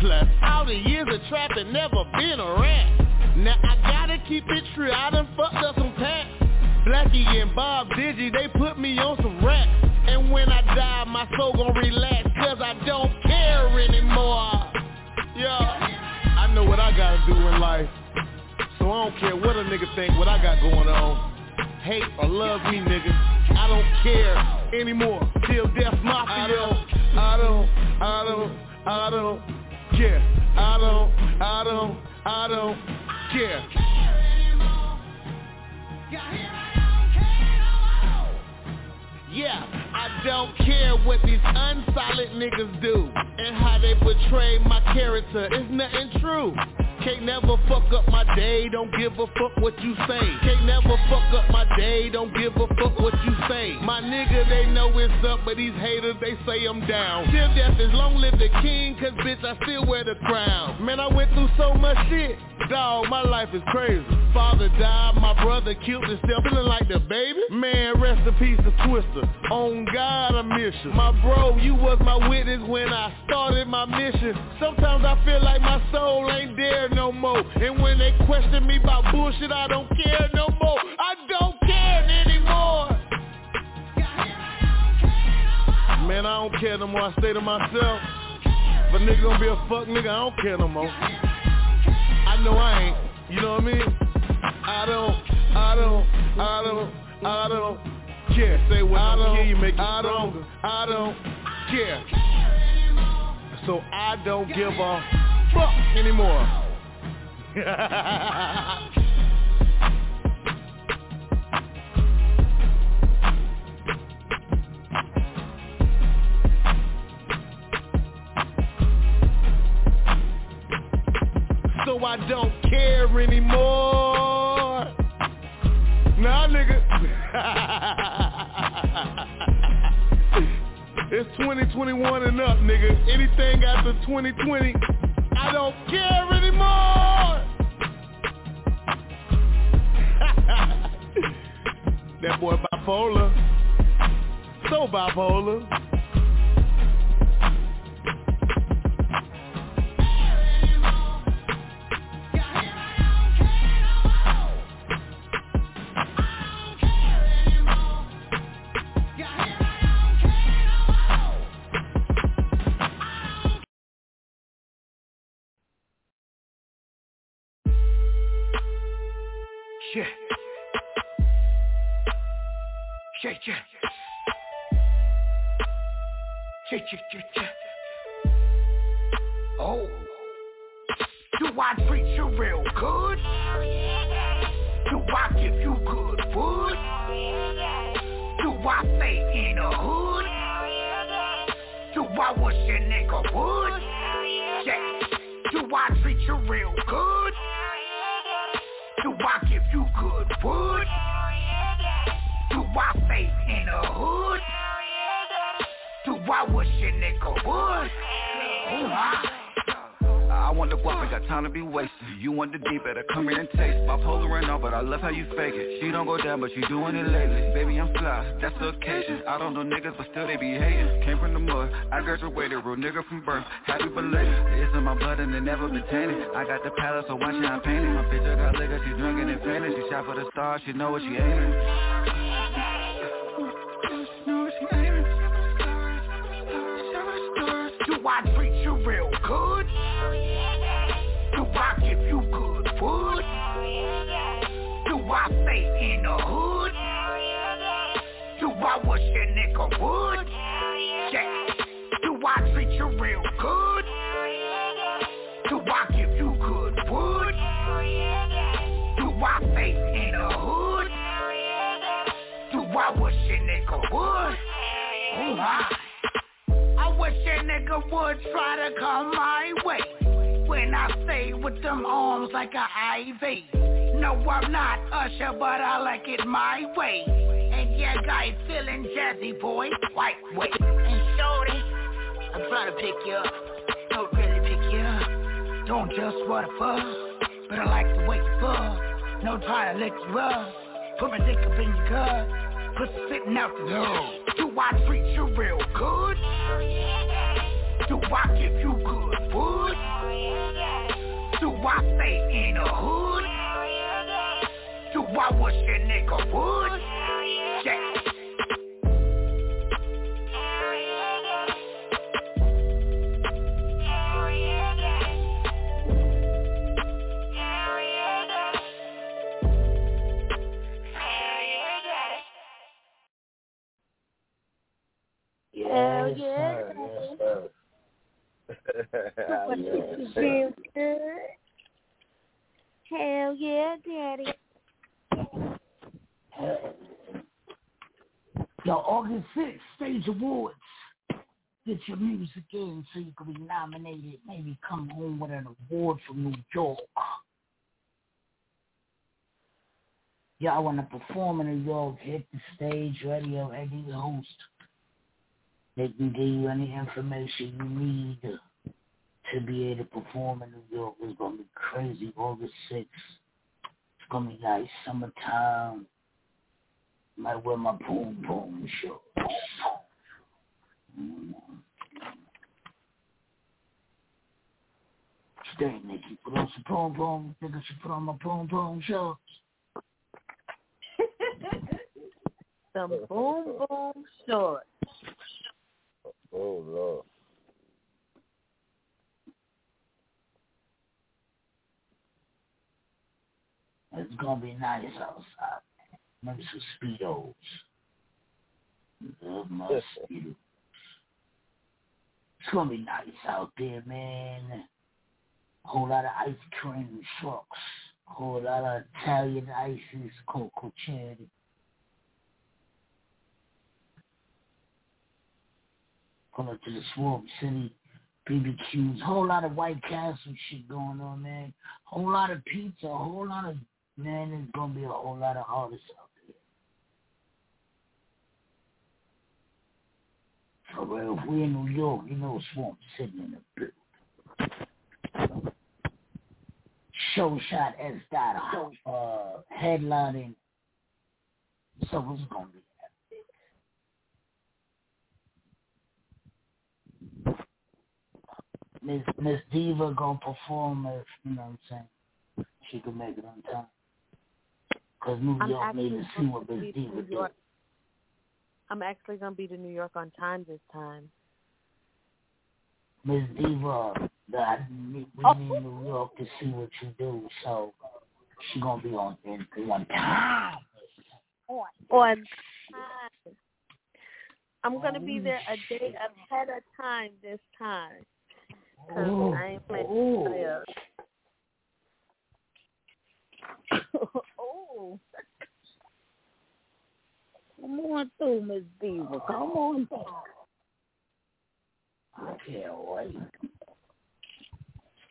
Plus, all the years of trapping never been a rat. Now I gotta keep it true, I done fucked up some packs. Blackie and Bob Digi, they put me on some rap. And when I die, my soul gon' relax, cause I don't care anymore. Yeah, I know what I gotta do in life. So I don't care what a nigga think, what I got going on. Hate or love me, nigga. I don't care anymore. Till death mafia. I don't, I don't, I don't, I don't care. I don't, I don't, I don't care. Yeah, I don't care what these unsolid niggas do And how they portray my character It's nothing true Can't never fuck up my day, don't give a fuck what you say. Can't never fuck up my day, don't give a fuck what you say. My nigga, they know it's up, but these haters, they say I'm down. Still death is long live the king, cause bitch, I still wear the crown. Man, I went through so much shit. Dog, my life is crazy. Father died, my brother killed himself, feeling like the baby. Man, rest in peace to Twister. On God, I miss you. My bro, you was my witness when I started my mission. Sometimes I feel like my soul ain't there no more. And when they question me about bullshit, I don't care no more. I don't care anymore. Man, I don't care no more. I say to myself, a nigga gonna be a fuck nigga, I don't care no more. I know I ain't. You know what I mean? I don't, I don't, I don't, I don't care. Say what I don't care, you make it I stronger. don't, I don't care. So I don't give a fuck anymore. so I don't care anymore. Nah, nigga. it's 2021 and up, nigga. Anything after 2020, I don't care anymore. that boy bipolar. So bipolar. Yeah, yeah. Yeah, yeah, yeah, yeah. Oh. Do I treat you real good? Do I give you good food? Do I stay in the hood? Do I wish a nigga would? Yeah. Do I treat you real good? Do I give you good wood? I in the hood? Do I wish a nigga would? Oh my. I want the guap, ain't got time to be wasted. You want the deep, better come here and taste. My Bipolar and all, but I love how you fake it. She don't go down, but she doing it lately. Baby, I'm fly, that's the occasion. I don't know niggas, but still they be hating. Came from the mud, I graduated, real nigga from birth. Happy belated, it's in my blood and it never been tainted. I got the palace, so why she not painted My bitch, I got liquor, she drinking and painted She shot for the stars, she know what she aiming Do I treat you real good? Do I give you good food? Do I stay in the hood? Do I wish a nigga would? Yeah. Do I treat you real good? Do I give you good food? Do I stay in the hood? Do I wish a nigga would? Oh my. I wish a nigga would try to come my way. When I stay with them arms like a IV No, I'm not Usher, but I like it my way. And yeah, guy feeling jazzy, boy, white way And shorty, I'm trying to pick you up. Don't really pick you up. Don't just what a fuss But I like the way you fuck. No trying to lick you up. Put my dick up in your gut. Pussy sitting out the door Do I treat you real good? Do I give you good food? Do I stay in the hood? Do I wish a nigga would? Yeah. Hell Yes, yeah. Sir. Yes, sir. Yes, sir. Feel good. Hell yeah, daddy. Yo, August 6th, Stage Awards. get your music in so you can be nominated, maybe come home with an award from New York. Y'all want to perform in New York, hit the stage, radio, any host. They can give you any information you need to be able to perform in New York. It's going to be crazy. August 6th. It's going to be nice. Summertime. Might wear my boom boom shirt. Stay, Nikki. Put on some boom boom. I should put on my boom boom shorts. Some boom boom shorts. Oh Lord. It's gonna be nice outside. Maybe some speedos. Love my speedos. It's gonna be nice out there, man. Whole lot of ice cream trucks. Whole lot of Italian ices, Coco Cherry. Up to the Swamp City BBQs. Whole lot of White Castle shit going on, man. Whole lot of pizza. Whole lot of man. There's gonna be a whole lot of artists out there. For real, if we're in New York, you know Swamp City in the building. Show shot as that uh, headlining. So what's gonna be? Miss Miss Diva gonna perform if you know what I'm saying. She can make it on time. Cause New I'm York need actually to see what Miss Diva. I'm actually gonna be to New York on time this time. Miss Diva, that we oh. need Oh. New York to see what you do. So she gonna be on in one time. On on time. I'm gonna be there a day ahead of time this time. Cause Oh, I ain't playing oh. anybody else. oh. Come on through, Miss Beaver. Come on through. I can't wait.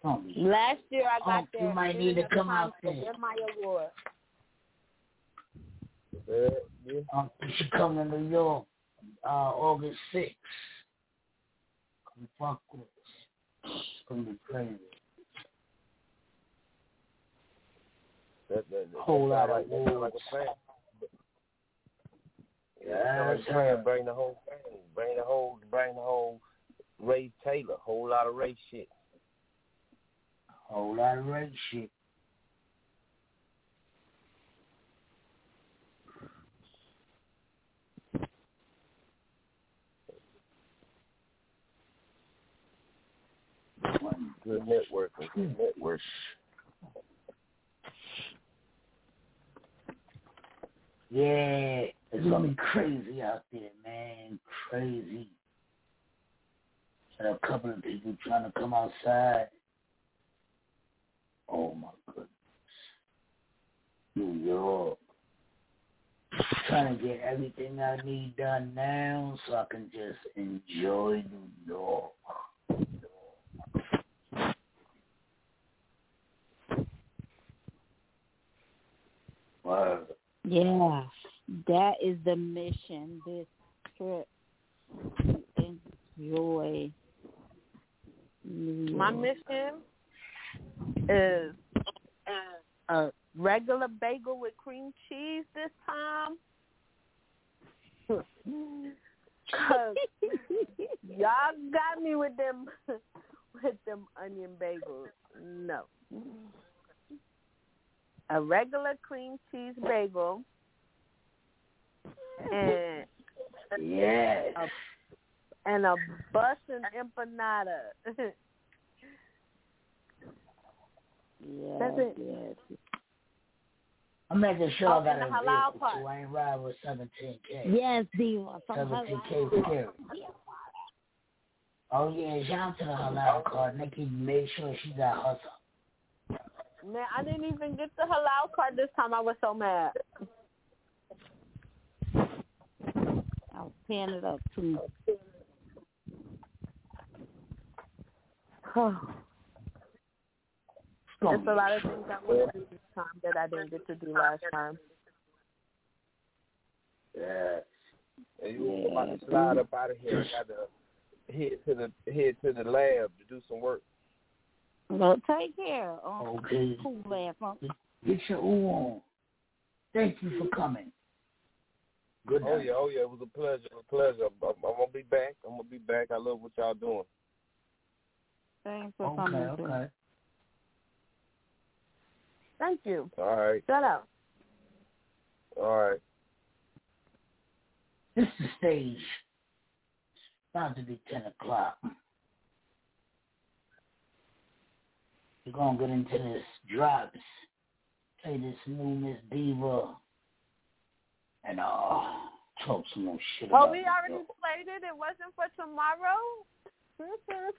Oh, Last year I got Oh, there. you might need to minute at a come out there. get my award. Um, you should come to New York uh, August 6th. Come fuck with gonna be crazy. That, that, that, Whole lot of like, like a plan. Yeah, that sound like a that's plan. Bring the whole thing. Bring the whole. Bring the whole. Ray Taylor. Whole lot of Ray shit. Whole lot of race shit. Good networking. Good network. Yeah, it's gonna be mm-hmm. crazy out there, man. Crazy. Got a couple of people trying to come outside. Oh my goodness. New York. Trying to get everything I need done now so I can just enjoy New York. Word. Yeah, that is the mission. This trip to enjoy. My mission is a regular bagel with cream cheese this time. Cause y'all got me with them with them onion bagels. No. A regular cream cheese bagel and Yes. a, and a bussin' empanada. Yes, That's it. yes. I'm making sure Oh, I got and a halal vehicle part. so I ain't riding with 17K. Yes, Diva. Some 17K halal. scary. Oh yeah, shout out to the halal card. Nikki made sure she got hustle. Man, I didn't even get the halal card this time. I was so mad. I was paying it up too. There's a lot of things I want to do this time that I didn't get to do last time. Yeah. And you about to slide up out of here. I Got to head to the head to the lab to do some work. Well, take care. Um, Okay. Cool laugh. huh? Get your ooh on. Thank you for coming. Good night. Oh night. yeah, oh yeah, it was a pleasure, a pleasure. I'm, I'm gonna be back. I'm gonna be back. I love what y'all doing. Thanks for Okay, coming. too. okay. Thank you. All right, Shut up. all right. This is the stage. It's about to be 10 o'clock. We're going to get into this drops. Play this new Miss Diva. And uh, talk some more shit Oh, we already though. played it. It wasn't for tomorrow.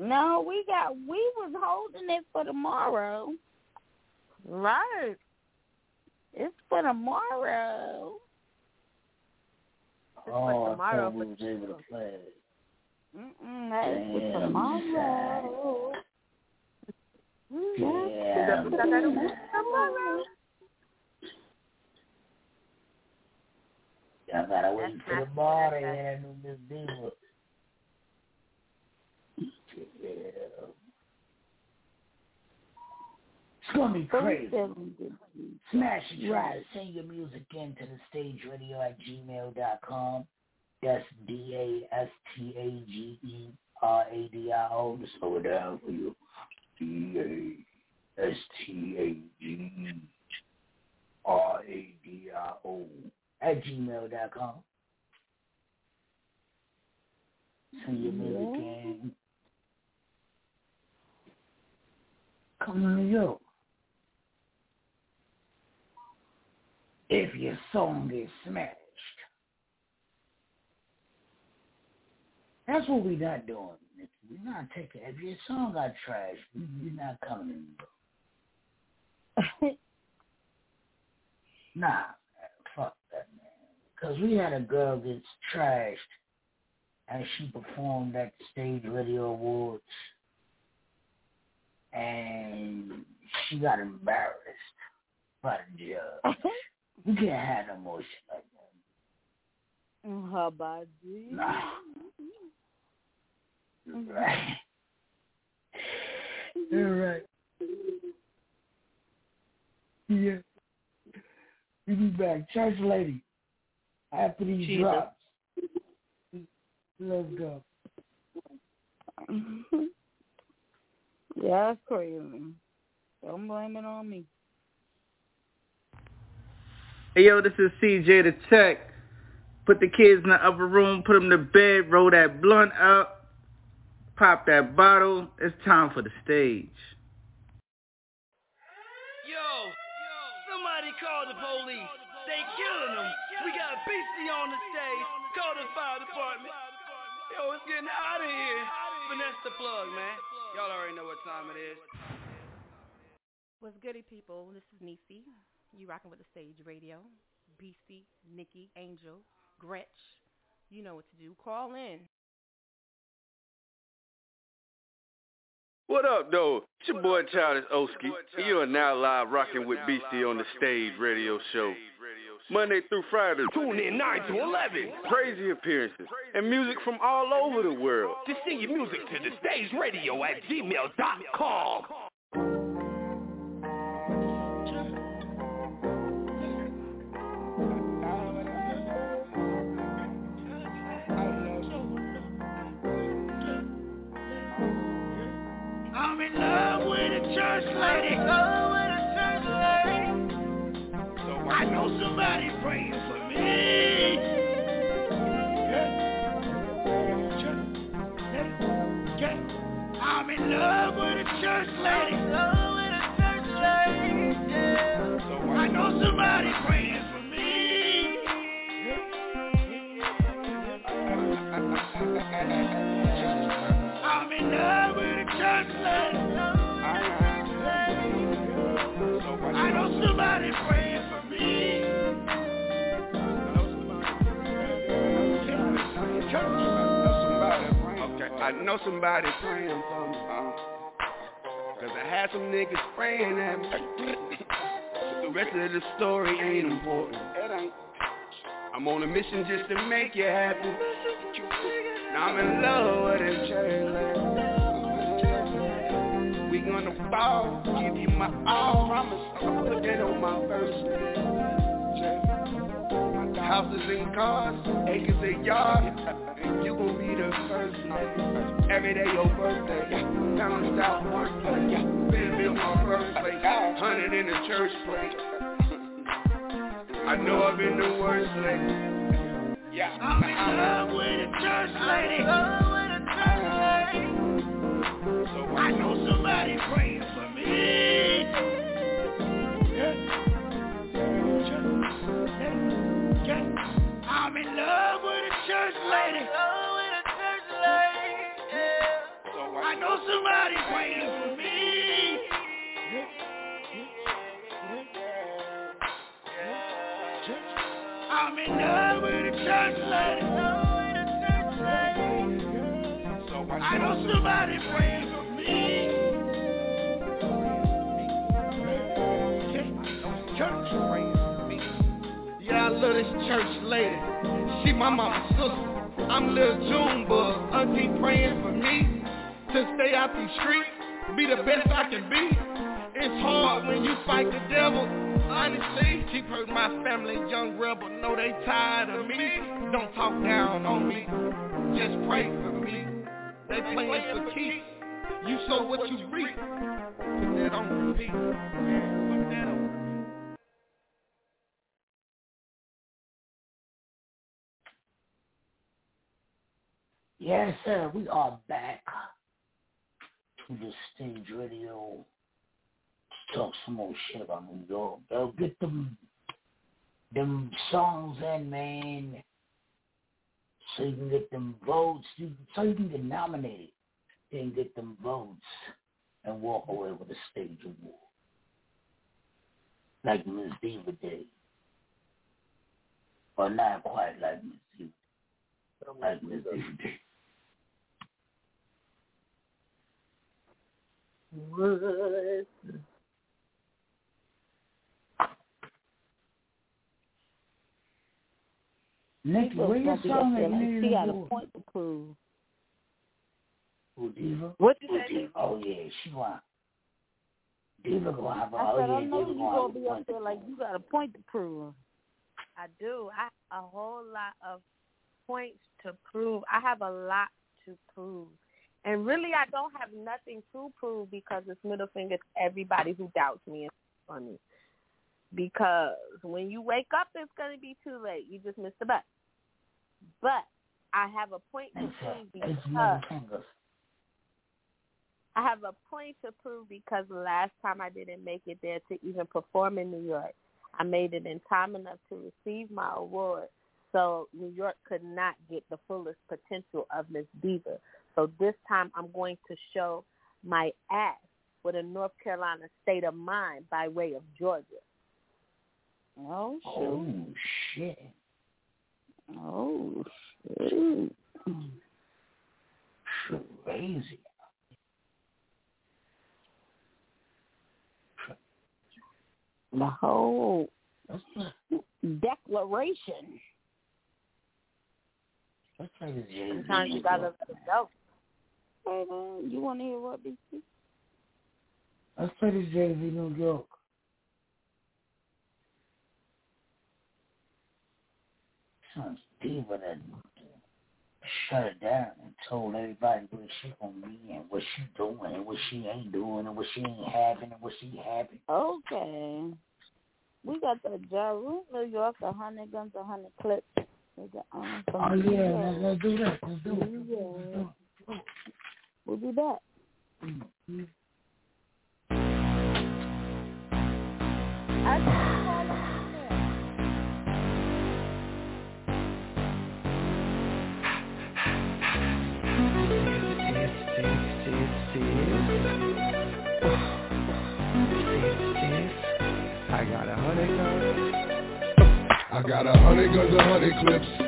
No, we got we was holding it for tomorrow. Right. It's for tomorrow. Oh, I tomorrow, thought we was able to play it. Mm-mm, that is for tomorrow. Yeah. Tomorrow. Y'all gotta wait for the bar to hear that new Miss Diva. Yeah. It's gonna be crazy. Smash and try to send your music in to the stage radio at gmail dot com. That's D A S T A G E R A D I O. To slow it down for you. D A S T A G R A D I O at gmail dot com. Send your music in. Come to New York. If your song is smashed. That's what we're not doing. Nikki. We're not taking. If your song got trash, we- we're mm-hmm. not coming in. nah, fuck that, man. Because we had a girl get trashed, and she performed at the Stage Radio Awards, and she got embarrassed by the judge. we can't have no more shit like that. How about you? Nah. Right. All right. Yeah. We be back. Church lady. After these Jesus. drops. Let's go. yeah, that's crazy. Don't blame it on me. Hey yo, this is CJ the Tech. Put the kids in the upper room, put them to bed, roll that blunt up, pop that bottle. It's time for the stage. Yo, somebody call the police. They killing them. We got Beastie on the stage. Call the fire department. Yo, it's getting hot in here. Finesse the plug, man. Y'all already know what time it is. What's goody, people? This is Nisi. You rocking with the Stage Radio. Beastie, Nikki, Angel, Gretch. You know what to do. Call in. What up, though? It's your boy Childish Oski, you are now live rocking with Beastie on the Stage Radio Show. Monday through Friday. Tune in 9 to 11. Crazy appearances and music from all over the world. To send your music to the stage radio at gmail.com. I know somebody praying I know somebody praying for me. Cause I had some niggas praying at me. but the rest of the story ain't important. I'm on a mission just to make you happy. Now I'm in love with church lady. We gonna fall, give you my all. Promise I'll put that on my first Houses and cars, acres and yards, and you gon' be the first. Every day your birthday, down the south workplace, Benville my birthplace, hundred in the church plate. I know I've been the worst lady. Yeah, I'm in love with a church lady. So I know somebody praying for me. I'm in love with a church lady. Know somebody praying for me. I'm in love with a church lady. So I know somebody praying for me. Church for me. Yeah, I love this church lady. She my mama's sister. I'm Lil Junebug. Auntie praying for me to stay out these streets, be the best I can be. It's hard when you fight the devil. Honestly, keep hurt my family, young rebel. Know they tired of me. Don't talk down on me. Just pray for me. They playing for keeps. You sow what you reap. Put that on repeat. Put that on Yes, sir. We are back to the stage radio. to Talk some more shit about New York. Yo, get them them songs in, man. So you can get them votes. You, so you can get nominated. And get them votes and walk away with a stage award. Like Miss Diva did. Or not quite like Miss Diva. Like Miss Diva did. What? Nikki, She where your supposed to song at there, like She got a point to prove. Who, Diva? What you say, Oh, yeah, she want. Diva gonna have a, I oh, said, yeah, I know Diva you gonna gonna be up there like you got a point to prove. I do. I a whole lot of points to prove. I have a lot to prove. And really I don't have nothing to prove because it's middle finger to everybody who doubts me and on me. Because when you wake up it's gonna be too late. You just missed the bus. But I have a point to prove because. I have a point to prove because last time I didn't make it there to even perform in New York. I made it in time enough to receive my award. So New York could not get the fullest potential of Miss Diva. So this time I'm going to show my ass with a North Carolina state of mind by way of Georgia. Oh Oh, shit. Oh shoot. Crazy. The whole declaration. Let's play this Jay-Z. Sometimes you gotta let it go. Hey man, you wanna hear what BC? Let's play this Jay-Z New York. Sounds Diva that shut it down and told everybody what she gonna be and what she doing and what she ain't doing and what she ain't having and what she having. Okay. We got the Ja Rule, New York, a hundred guns, a hundred clips. We got, um, from Oh yeah, York. let's, let's do that. Let's do it. Yeah. We'll be back. I just call him in. I got a hundred guns, a hundred clips.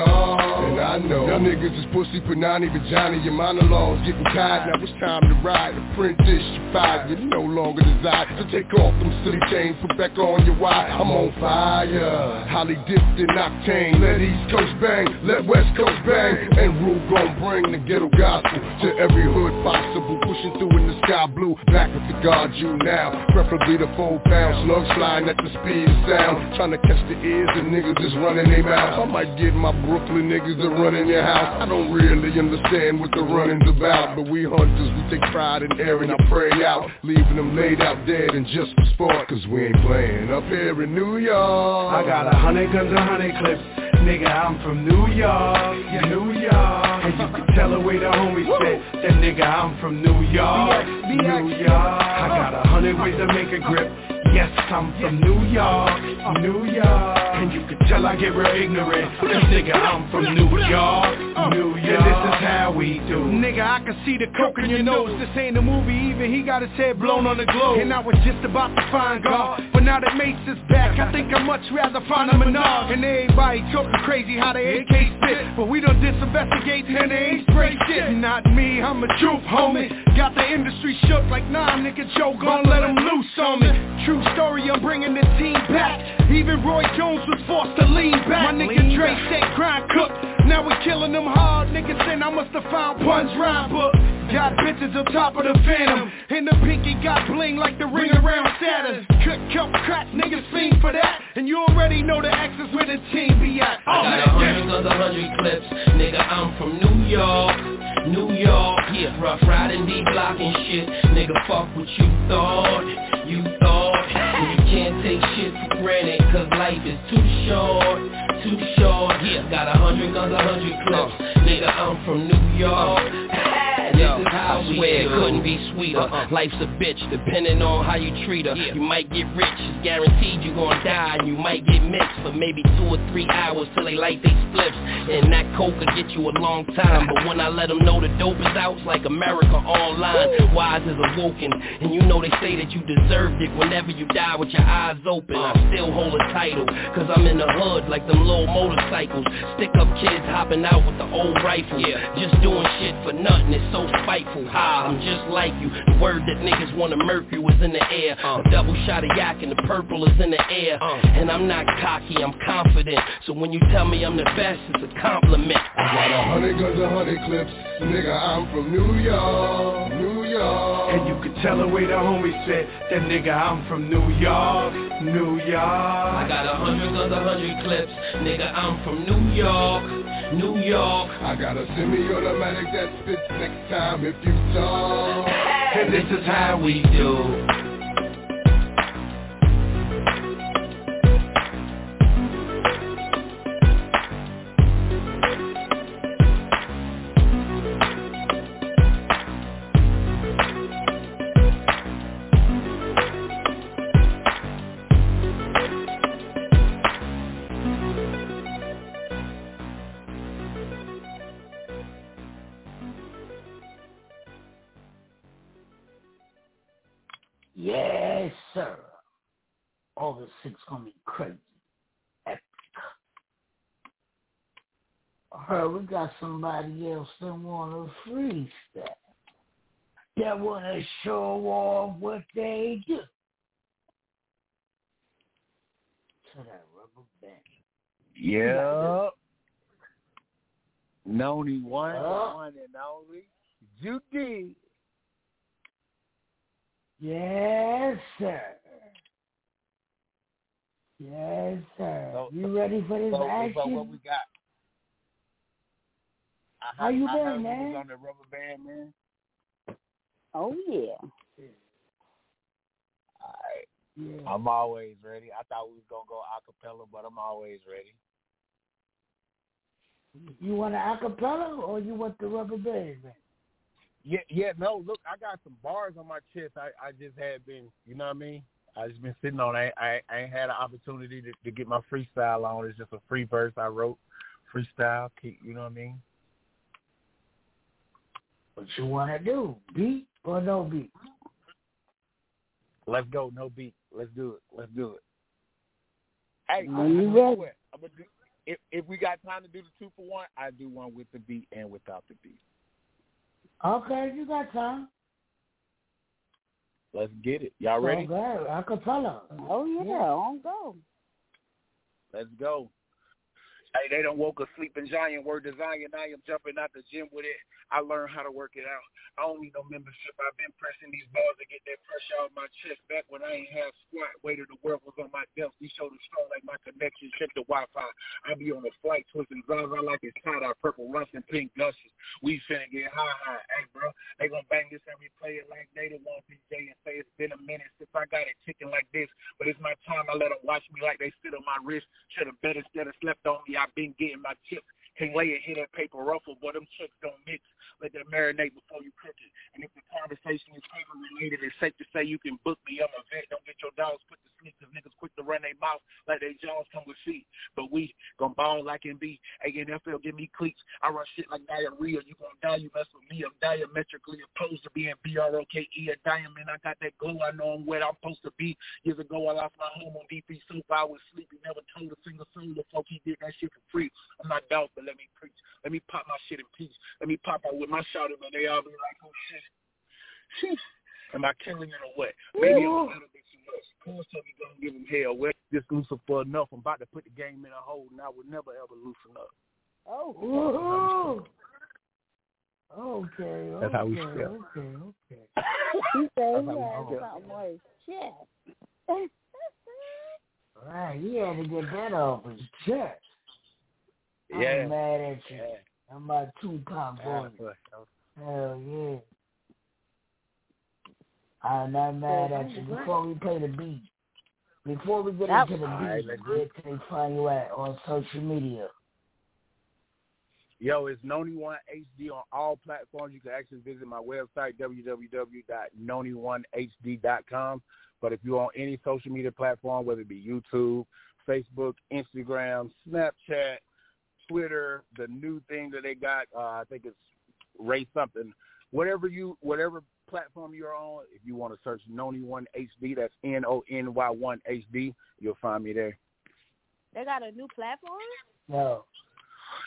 And I know y'all niggas is pussy, panani, vagina. Your monologues getting tired. Now it's time to ride. Apprentice, you fired. You no longer desire to take off them silly chains. Put back on your wire. I'm on fire. Holly dipped in octane. Let East Coast bang. Let West Coast bang. And Rule gon' bring the ghetto gospel to every hood possible. Pushing through in the sky blue. Back with the guard you now. Preferably the four pound slugs flying at the speed of sound. Trying to catch the ears of niggas just running their mouth. I might get my Brooklyn niggas to run in your house. I don't really understand what the running's about. But we hunters, we take pride in airing our prey out. Leaving them laid out dead and just for sport. Cause we ain't playing up here in New York. I got a hundred guns, a hundred clips. Nigga, I'm from New York, yeah, New York. And you can tell the way the homies said that nigga, I'm from New York, New York. I got a hundred ways to make a grip. Yes, I'm from New York, New York. And you can tell I get real ignorant. Cause nigga, I'm from New York, New York. And this is how we do. Nigga, I can see the coke in your nose. This ain't a movie, even he got his head blown on the globe. And I was just about to find God, but now that Mace is back, I think I'd much rather find a Menard. And everybody talking crazy how they AK spit, but we done disinvestigate and they ain't spray shit. Not me, I'm a truth homie. Got the industry shook like nah, nigga Joe gon' let him loose on me. True story, I'm bringing the team back. Even Roy Jones was forced to lean back. My nigga Dre said grind cook. Now we killing them hard, niggas saying I must have found Pun's rhyme book. Got bitches on top of the phantom. And the pinky got bling like the ring around Saturn. Cut, cut, crack, niggas fiend for that. And you already know the X is where the team be at. I got a hundred guns, a hundred clips. Nigga, I'm from New York. New York, yeah. Rough riding, D-block and shit. Nigga, fuck what you thought. You Cause life is too short Too short, yeah Got a hundred guns, a hundred clips Nigga, I'm from New York Yo, I swear it couldn't be sweeter. Life's a bitch, depending on how you treat her. You might get rich, it's guaranteed you gon' die And you might get mixed for maybe two or three hours Till they light they spliffs And that coke could get you a long time. But when I let them know the dope is out It's like America online. Wise is awoken And you know they say that you deserved it. Whenever you die with your eyes open I still hold a title. Cause I'm in the hood like them little motorcycles. Stick up kids hopping out with the old rifle. Yeah. Just doing shit for nothing, it's so spiteful. Ha, I'm just like you. The word that niggas wanna murk you is in the air. A uh. double shot of yak and the purple is in the air. Uh. And I'm not cocky, I'm confident. So when you tell me I'm the best, it's a compliment. I got a hundred guns, a hundred clips. Nigga, I'm from New York, New York And you can tell the way the homies said That nigga, I'm from New York, New York. I got a hundred guns, a hundred clips. Nigga, I'm from New York, New York. I got a semi-automatic that spits next time if you talk. And this is how we do 6th gonna be crazy. Epic. I heard we got somebody else that wanna freestyle. That That wanna show off what they do. To that rubber band. Yeah. Noni one, Uh. one and only. Judy. Yes, sir. Yes, sir. you ready for this So, so action? what we got? I How you I heard been, we man? was on the rubber band, man. Oh yeah. All right. Yeah. I'm always ready. I thought we was gonna go acapella, but I'm always ready. You want an acapella or you want the rubber band, man? Yeah, yeah. No, look, I got some bars on my chest. I, I just had been, you know what I mean? I just been sitting on. it. I I ain't had an opportunity to, to get my freestyle on. It's just a free verse I wrote, freestyle. Keep, you know what I mean? What you want to do? Beat or no beat? Let's go. No beat. Let's do it. Let's do it. Hey, I'm you ready. do. I'm gonna do, if if we got time to do the two for one, I do one with the beat and without the beat. Okay, you got time. Let's get it. Y'all ready? Okay, acapella. Oh yeah, on go. Let's go. Hey, they don't woke a sleeping giant. Word to Zion. I am jumping out the gym with it. I learned how to work it out. I don't need no membership. I've been pressing these balls to get that pressure out my chest. Back when I ain't have squat, weight the world was on my desk. These shoulders strong like my connection. Check the Wi-Fi. I be on the flight twisting Zaza like it's tie dye, purple rush and pink gushes. We finna get high, high. Hey, bro, they gonna bang this and replay it like they the one PJ and say it's been a minute since I got it ticking like this. But it's my time. I let them watch me like they sit on my wrist. Should have bet instead of slept on me. I've been getting my chips. Can't lay it, hit that paper ruffle, but them chicks don't mix. Let that marinate before you cook it. And if the conversation is paper related, it's safe to say you can book me. I'm a vet. Don't get your dogs put to sleep because niggas quick to run their mouth like they jaws come with feet. But we gon' ball like in B. ANFL give me cleats. I run shit like diarrhea. You gon' die, you mess with me. I'm diametrically opposed to being B-R-O-K-E, a diamond. I got that glow. I know I'm what I'm supposed to be. Years ago, I lost my home on DP Soup. I was sleepy. Never told a single soul the fuck he did that shit for free. I'm not doubt, but let me preach. Let me pop my shit in peace. Let me pop out with my shouter, but they all be like, oh shit. Sheesh. Am I killing it or what? Maybe I'm a little bit too much. Paul told me gonna give him hell. Well, this Lucifer enough. I'm about to put the game in a hole, and I would never ever loosen up. Oh. Okay. That's how we okay, feel. Okay, okay. He said That's he had feel. something on his chest. Right, he had to get that off his chest. Yeah. I'm mad at you. Yeah. I'm my Tupac boy. Yeah. Hell yeah. I'm not mad at you. Before we play the beat, before we get That- into the beat, let's where can they find you at on social media? Yo, it's Noni One HD on all platforms. You can actually visit my website www.noni1hd.com. But if you're on any social media platform, whether it be YouTube, Facebook, Instagram, Snapchat, Twitter, the new thing that they got, uh, I think it's Ray something. Whatever you, whatever platform you're on, if you want to search Noni One HD, that's N O N Y One HD, you'll find me there. They got a new platform? No.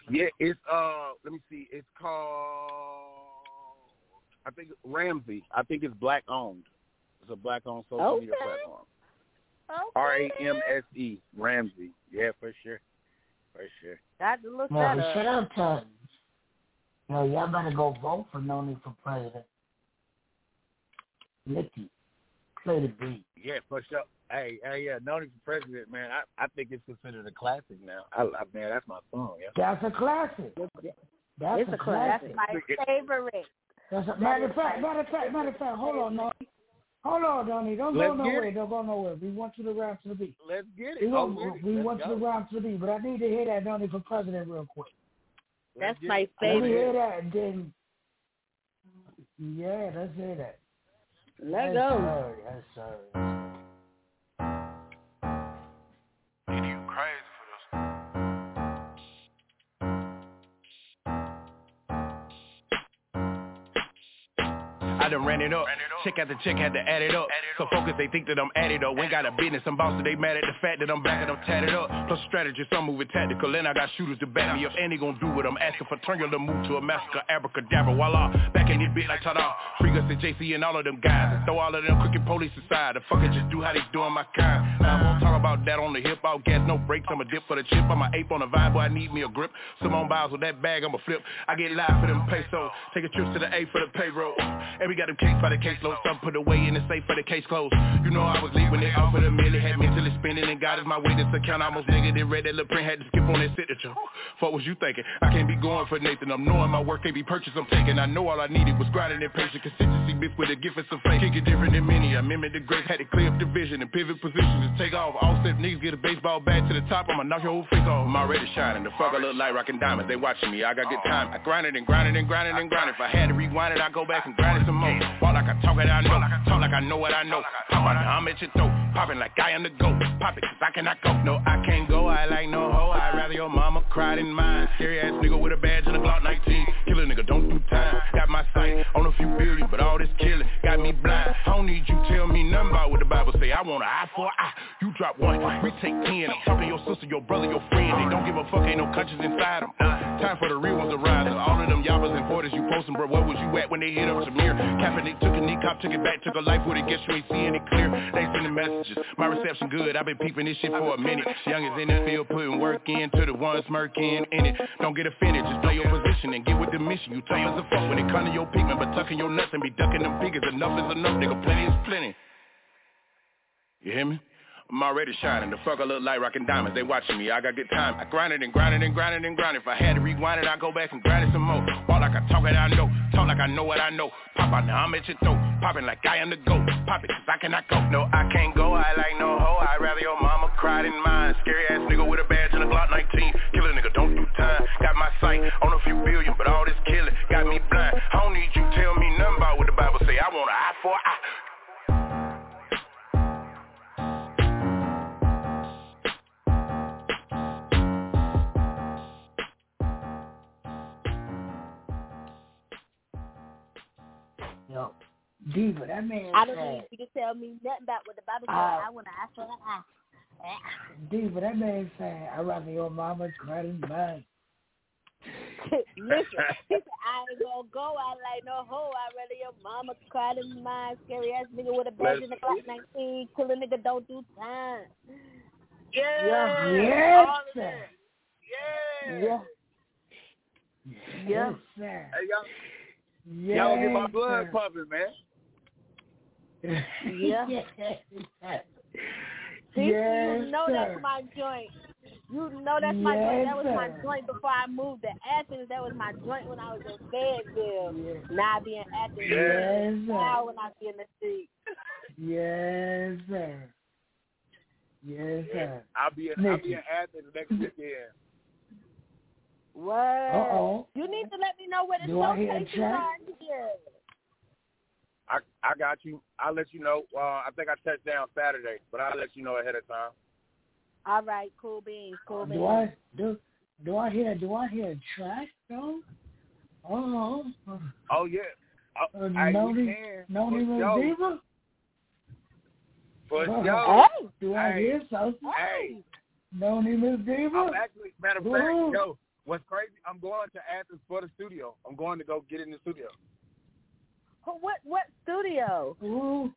Yeah, it's uh let me see, it's called I think Ramsey. I think it's black owned. It's a black owned social media Okay. platform. R A M S E Ramsey. Yeah, for sure. For sure. Got to look No, that but up. shut up, Tug. Yo, y'all better go vote for Noni for president. Nikki, play the beat. Yeah, for sure. Hey, hey, yeah, Noni for president, man. I, I think it's considered a classic now. I, I man, that's my song. Yeah. That's a classic. That's It's a a classic. classic. My favorite. That's a, matter of fact, matter of fact, matter of fact, hold on, Noni. Hold on, Noni. Don't Let's go nowhere. Don't go nowhere. We want you to round to the beat. Let's get We it. want, Oh, we let's want you to go. round to the beat, but I need to hear that Noni for president real quick. That's my it. Let me hear that, and then yeah, let's hear that. Let yes, go. Sir. Yes, sir. Done ran it up. Check out the check, had to add it up. So focus, they think that I'm at it up. Ain't got a business, I'm boss, they mad at the fact that I'm back and I'm tatted up. Plus strategist, I'm moving tactical, and I got shooters to back me up. And they gon' do what I'm asking for. Turn your little move to a massacre, abracadabra, voila. Back in this bit like ta-da. Free Gus and JC and all of them guys. And throw all of them crooked police aside. The fucker just do how they doing my kind. I won't talk about that on the hip. I'll gas, no brakes, I'm a dip for the chip. I'm a ape on the vibe, boy, I need me a grip. Simone Biles with that bag, I'm a flip. I get live for them pesos. Take a trip to the A for the payroll. And we got them case by the case load. Some put away in the safe for the case closed. You know I was leaving it off for the minute. Had mentally spinning and God is my witness account. I Almost negative. Read that little print, had to skip on that signature. Fuck was you thinking? I can't be going for Nathan. I'm knowing my work can't be purchased. I'm taking. I know all I needed was grinding and patient consistency. Bitch with a gift and some faith. Kick it different than many. I mimic the greats. Had to clear up the vision and pivot positions to take off. All step niggas get a baseball bat to the top. I'ma knock your whole face off. I'm already shining. The fuck I look like rocking diamonds. They watching me. I got good time. I grind it and grind it and grind it and grind it. If I had to rewind it, I'd go back and grind it some more. Walk like I talk it, I know. Talk like I know what I know. I'm at your throat. Popping like I am the GOAT. Pop it cause I cannot go. No, I can't go. I like no hoe. I'd rather your mama cry than mine. Scary ass nigga with a badge and a Glock 19. Kill a nigga, don't do time. Got my sight on a few billion, but all this killing got me blind. I don't need you tell me nothing about what the Bible say. I want an eye for an eye. You drop one, we take ten. I'm talking your sister, your brother, your friend. They don't give a fuck, ain't no conscience inside them. Uh, time for the real ones to rise. All of them yabbas and porters you posting, bro. Where was you at when they hit up Samir? Kaepernick took a knee, cop took it back, took a life with it. Guess you ain't seeing it clear. They sending My reception good. I've been peeping this shit for a minute. Young is in the field, putting work in to the ones smirking in it. Don't get offended, just play your position and get with the mission. You tell us a fuck when it come to your pigment, but tucking your nuts and be ducking them figures. Enough is enough, nigga. Plenty is plenty. You hear me? I'm already shining. The fuck I look like rocking diamonds. They watching me. I got good time. I grind it and grind it and grind it and grind it. If I had to rewind it, I'd go back and grind it some more. Walk like I talk it, I know. Talk like I know what I know. Pop out now, I'm at your throat. Popping like I am the GOAT. Pop it, cause I cannot go. No, I can't go. I like no hoe. I'd rather your mama cry than mine. Scary ass nigga with a badge and a Glock 19. Kill a nigga, don't do time. Got my sight on a few billion, but all this killing got me blind. I don't need you tell me nothing about what the Bible say. I want an eye for an eye. Diva, that man I don't said, need you to tell me nothing about what the Bible says. Uh, I want to ask for an eye. Diva, that man saying, I'd rather your mama cry than mine. Listen, he said, I ain't gonna go out like no hoe. I'd rather your mama cry than mine. Scary ass nigga with a badge in the clock 19. Kill a nigga, don't do time. Yeah. Yes, All of sir. that. Yeah. Yeah. Yes, sir. Hey, y'all, Yes, y'all get my blood sir. pumping, man. Yeah. yes, See, Yes, you know sir. that's my joint. You know that's my joint. That was my joint before I moved to Athens. That was my joint when I was in Fayetteville. Now I be in Athens. Yes, sir. Now when I be in the street. Yes, sir. Yes, sir. I'll be in, I'll be in Athens next weekend. What? Uh-oh. You need to let me know where the Do I locations are here. I I got you. I'll let you know. Uh, I think I touched down Saturday, but I'll let you know ahead of time. All right, cool beans, cool beans. Do I do do I hear do I hear a track though? Oh, Oh yeah. uh, Uh, hey, no we can. no For need sure. Diva. For Uh. Hey, Do I Hey. hear something? Hey, No need Miss Diva. I'm actually matter of fact, yo, what's crazy? I'm going to Athens for the studio. I'm going to go get in the studio. Who- what what studio? Ooh.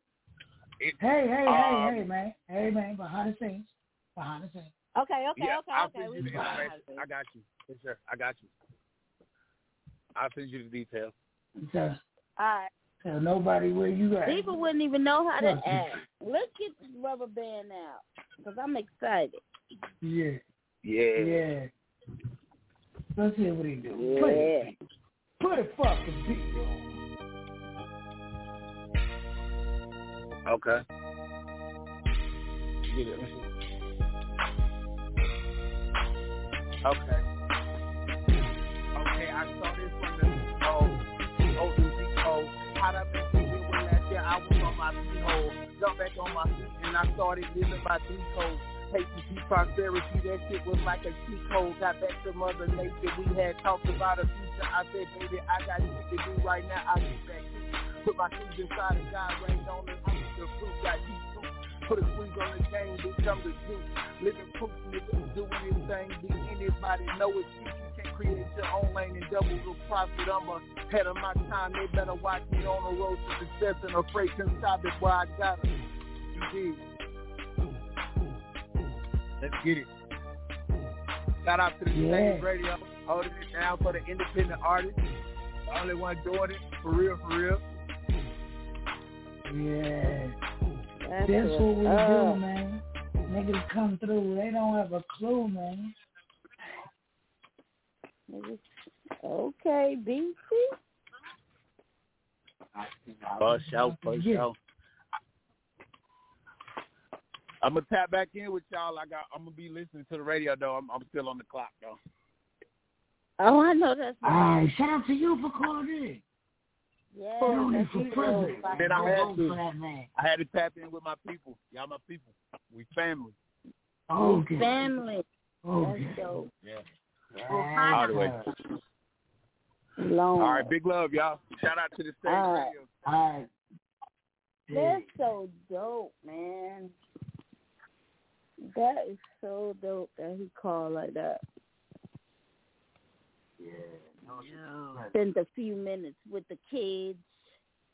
It- Hey, hey, Um, hey, hey, man. Hey, man, behind the scenes. Behind the scenes. Okay, okay, yeah, okay, I'll okay. send We you the can information. I got you. Yes, sir. I got you. I'll send you the details. So, All right. so nobody where you at. People wouldn't even know how to act. Let's get this rubber band out because I'm excited. Yeah, Yeah. yeah. Let's hear what he do. Yeah. Play it. Put a fucking beat on. Okay. Get it. Let me see. Okay. Okay, I saw this from the oh, oh, oh, how I make it when last year I was on my three hole, jumped back on my feet and I started living by three codes. Hate to prosperity, that shit was like a key code. Got back to Mother Nature, we had talked about a future. I said, baby, I got shit to do right now. I'll get back to. Put my shoes inside and God rained on the fruit. The fruit got deep fruit. Put a squeeze on the game, become the juice. Living proof, niggas doing this thing. Be anybody know it's you. You can create your own lane and double the profit. I'm ahead of my time. They better watch me on the road to success and afraid can stop it where I got it. You did. Let's get it. Shout out to the Yeah. Stage Radio, holding it down for the independent artists. The only one doing it, for real, for real. Yeah. That's That's what we what's do, man. Niggas come through. They don't have a clue, man. Okay, BC. For sure, for Yeah. sure. I'm gonna tap back in with y'all. I got. I'm gonna be listening to the radio though. I'm, I'm still on the clock though. Oh, I know that's All right. right, shout out to you for calling in. Yeah, Tony that's for you, president. though. Then I had Vote to. for that man. I had to tap in with my people. Y'all my people. We family. Okay. Family. Okay. That's dope. Yeah. Ohio. All the way. Long. All right, big love, y'all. Shout out to the stage All right. radio. All right. That's so dope, man. That is so dope that he called like that. Yeah. Spend a few minutes with the kids.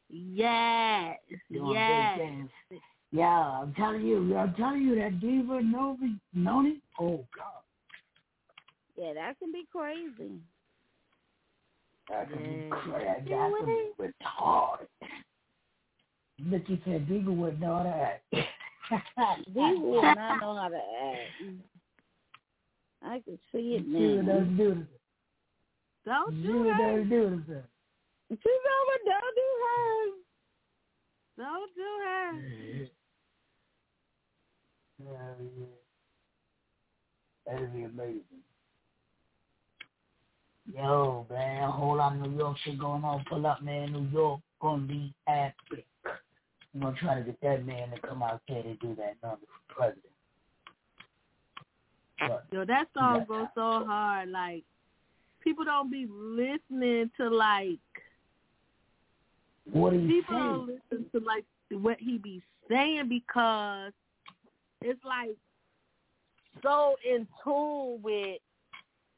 Yes, Doing yes. Yeah, I'm telling you, I'm telling you that diva Novi Noni. Oh God, Yeah, that can be crazy. that can be Yeah. crazy. That can be retarded. Nikki said diva wouldn't know that. These will not know how to act. I can see it See what now. those do. Don't do what her. those do. to She's over. Don't do her. Don't do her. Yeah, yeah. That'd be amazing. Yo, man, a whole lot of New York shit going on. Pull up, man. New York gonna be epic. I'm gonna try to get that man to come out there to do that number for president. But Yo, that song goes so hard. Like people don't be listening to like what he people don't listen to like what he be saying because it's like so in tune with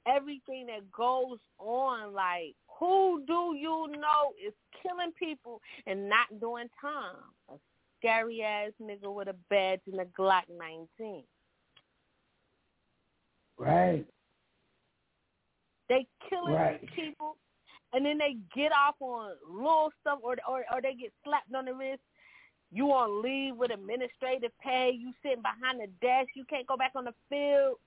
everything that goes on. Like, who do you know is killing people and not doing time? A scary ass nigga with a badge and a Glock 19. Right. They killing Right. people, and then they get off on little stuff, or or or they get slapped on the wrist. You on leave with administrative pay. You sitting behind the desk. You can't go back on the field.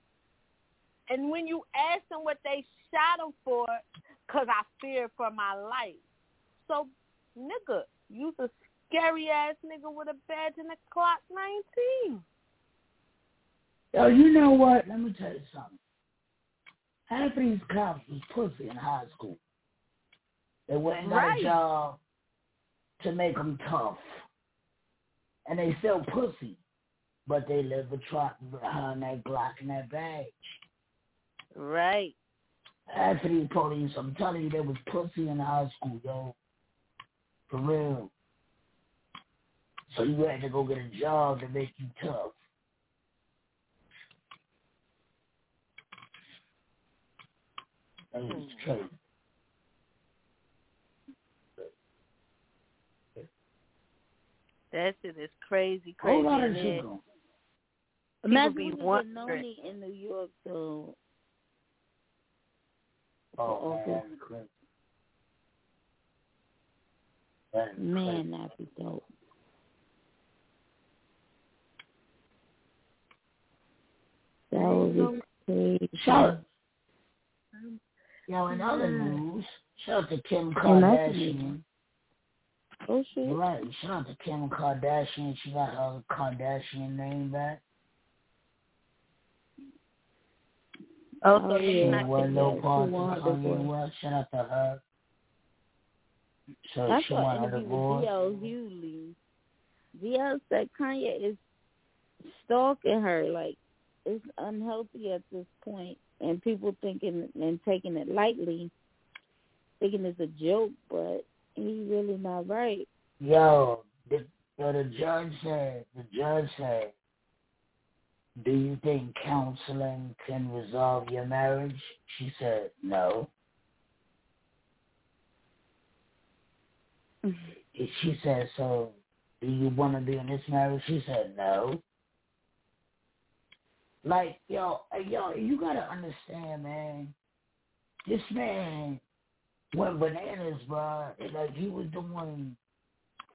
And when you ask them what they shot them for, cause I fear for my life. So, nigga, you's a scary ass nigga with a badge and a clock nineteen. Yo, you know what? Let me tell you something. Half of these cops was pussy in high school. They went and got Right. a job to make them tough. And they still pussy. But they live a trot behind that Glock and that badge. Right. Half of these police, I'm telling you, they was pussy in high school, yo. For real. So you had to go get a job to make you tough. That is crazy. That shit is crazy, Whole crazy. lot of and shit going. Imagine be when you wondering- in New York, though. Oh, Okay. man, that's crazy. That is Man, that'd be dope. That would be crazy. Shout Yo, in other news, shout out to Kim Kardashian. Oh shit. Right. Shout out to Kim Kardashian. She got her Kardashian name back. Oh, so yeah. She Not no part She to her Kanye. West. Shout out to her. So I she saw won an interview with divorce. D.L. said Kanye is stalking her. Like, it's unhealthy at this point, and people thinking and taking it lightly, thinking it's a joke, but he's really not right. Yo, the, yo, the judge said, the judge said, do you think counseling can resolve your marriage? She said, no. She said, so do you want to be in this marriage? She said, no. Like, yo, uh, yo, you got to understand, man. This man went bananas, bro. Like, he was doing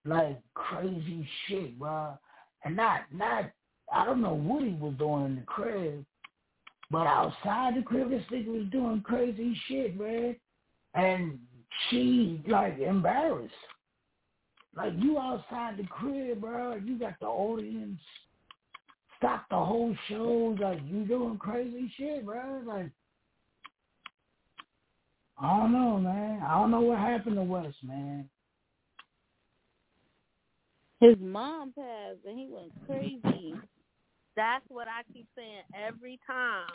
like crazy shit, bro. And not not I don't know what he was doing in the crib, but outside the crib this nigga was doing crazy shit, man. And she like embarrassed. Like you outside the crib, bro, you got the audience stop the whole show, like you doing crazy shit, bro. Like I don't know, man. I don't know what happened to West, man. His mom passed and he went crazy. That's what I keep saying every time.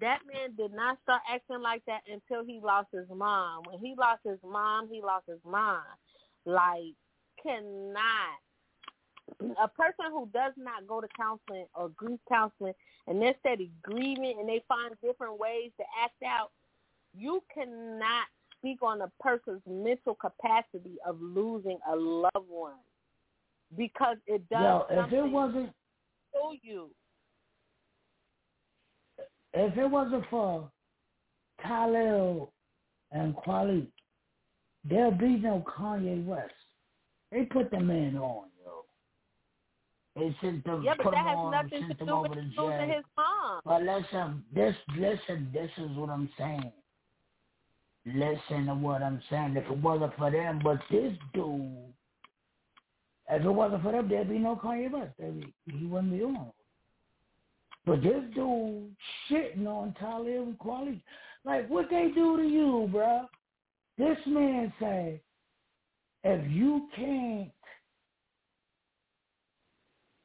That man did not start acting like that until he lost his mom. When he lost his mom, he lost his mind. Like, cannot. A person who does not go to counseling or grief counseling and they're steady grieving and they find different ways to act out, you cannot speak on a person's mental capacity of losing a loved one because it does Yo, if it wasn't to you. if it wasn't for Khalil and Kweli, there'd be no Kanye West. They put the man on. They sent them, Yeah, but that has on, nothing to do over with to losing his mom. But listen, this, listen, this is what I'm saying. Listen to what I'm saying. If it wasn't for them, but this dude, if it wasn't for them, there'd be no Kanye West. Be, he wouldn't be on. But this dude shitting on Talib and Kweli. Like, what they do to you, bruh? This man say, if you can't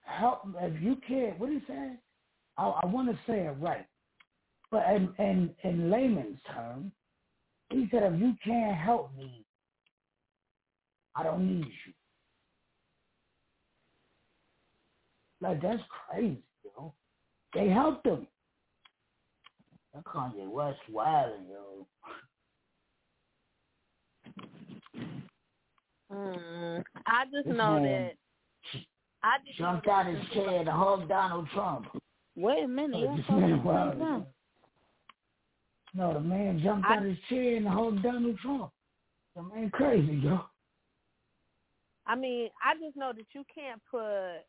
help, if you can't, what he say? I, I want to say it right. But in, in, in layman's terms, he said, if you can't help me, I don't need you. Like, that's crazy, yo. They helped him. That Kanye West wilding, yo. Mm, I just know that I just Jumped out that his chair to hug Donald Trump. Wait a minute, Oh, y'all this talking man at the same wild. time. No, the man jumped I- out his chair and hugged Donald Trump. The man crazy, yo. I mean, I just know that you can't put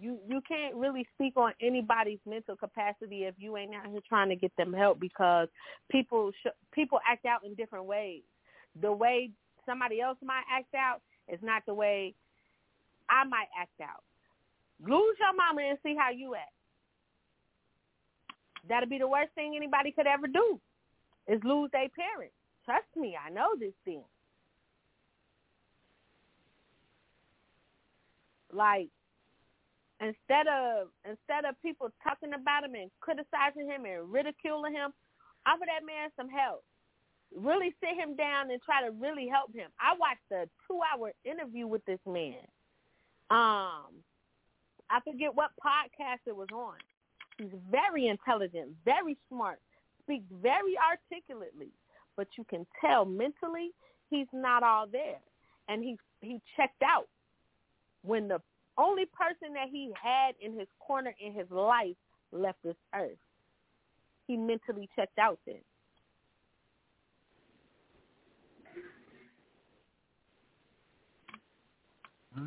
you you can't really speak on anybody's mental capacity if you ain't out here trying to get them help because people sh- people act out in different ways. The way somebody else might act out is not the way I might act out. Lose your mama and see how you act. That'll be the worst thing anybody could ever do is lose their parents. Trust me, I know this thing. Like instead of instead of people talking about him and criticizing him and ridiculing him, offer that man some help. Really sit him down and try to really help him. I watched a two hour interview with this man. Um I forget what podcast it was on. He's very intelligent, very smart, speaks very articulately, but you can tell mentally he's not all there. And he he checked out when the only person that he had in his corner in his life left this earth. He mentally checked out then.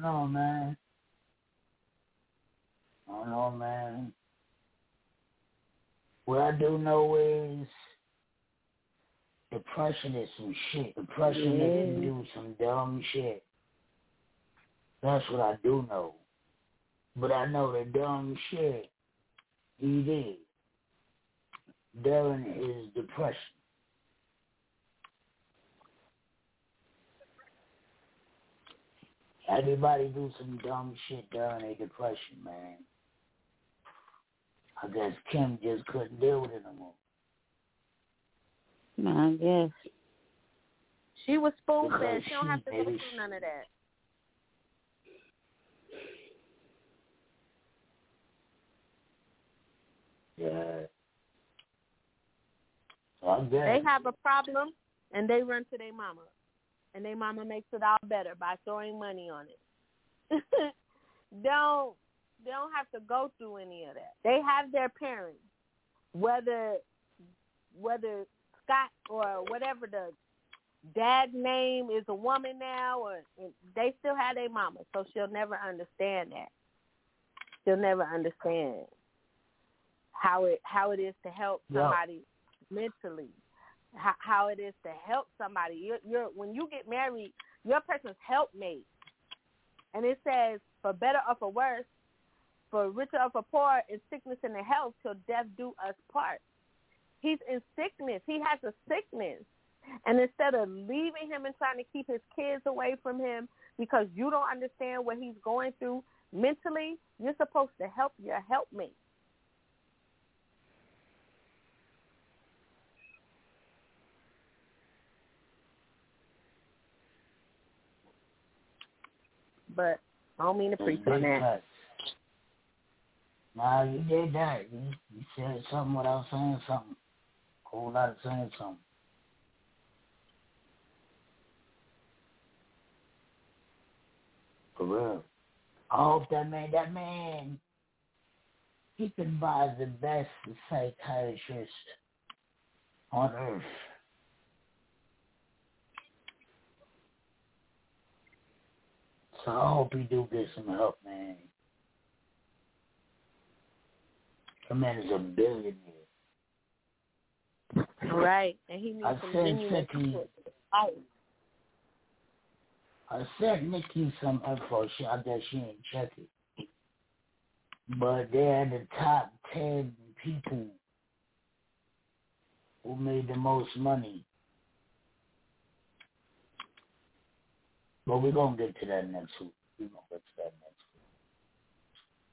No, man. I don't know, man. What I do know is depression is some shit. Depression makes you do some dumb shit. That's what I do know. But I know the dumb shit he did during his depression. Everybody do some dumb shit during a depression, man. I guess Kim just couldn't deal with it no more. I guess. She was spoon fed. Because She don't have to she- go through none of that. Yeah. So I guess. They have a problem and they run to their mama. And their mama makes it all better by throwing money on it. don't they don't have to go through any of that. They have their parents. Whether whether Scott or whatever the dad name is a woman now or they still have their mama, so she'll never understand that. She'll never understand how it how it is to help Yeah. somebody mentally how, how it is to help somebody. You're, you're when you get married your person's helpmate. And it says for better or for worse for richer or for poor in sickness and in health till death do us part. He's in sickness. He has a sickness. And instead of leaving him and trying to keep his kids away from him because you don't understand what he's going through mentally, you're supposed to help your helpmate. But I don't mean to preach on that. Nah, you did that. You, you said something without saying something. Whole lot of saying something. For real. I hope that man, that man, he can buy the best psychiatrist on earth. So I hope he do get some help, man. That man is a billionaire. Right, and he needs I some said genuine I sent Nikki some info. She, I guess she ain't check it. But they're the top ten people who made the most money. But we're gonna get to that next week. We're gonna get to that next week.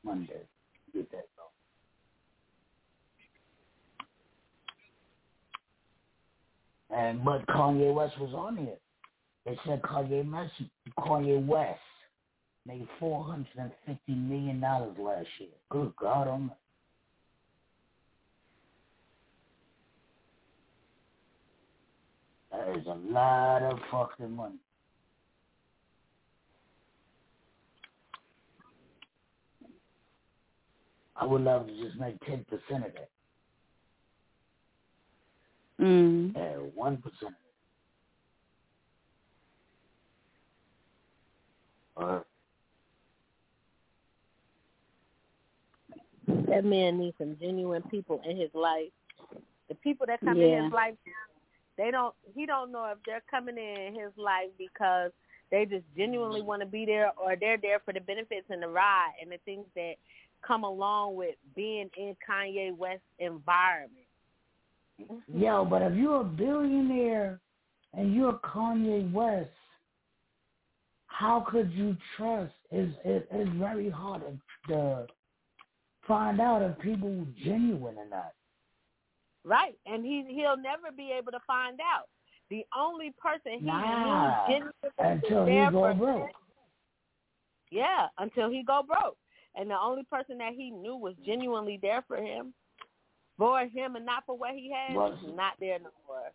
Monday. Get that going. And but Kanye West was on here. They said Kanye West, Kanye West made four hundred and fifty million dollars last year. Good God Almighty! That is a lot of fucking money. I would love to just make ten percent of that. Mm. Yeah, one percent. Or That man needs some genuine people in his life. The people that come in his life, they don't. He don't know if they're coming in his life because they just genuinely want to be there, or they're there for the benefits and the ride and the things that come along with being in Kanye West's environment. Yo, but if you're a billionaire and you're Kanye West, how could you trust? It's, it, it's very hard to, to find out if people are genuine or not. Right, and he he'll never be able to find out. The only person he Nah, knew until he go broke. Yeah, until he go broke. And the only person that he knew was genuinely there for him, for him and not for what he had, Was- not there no more.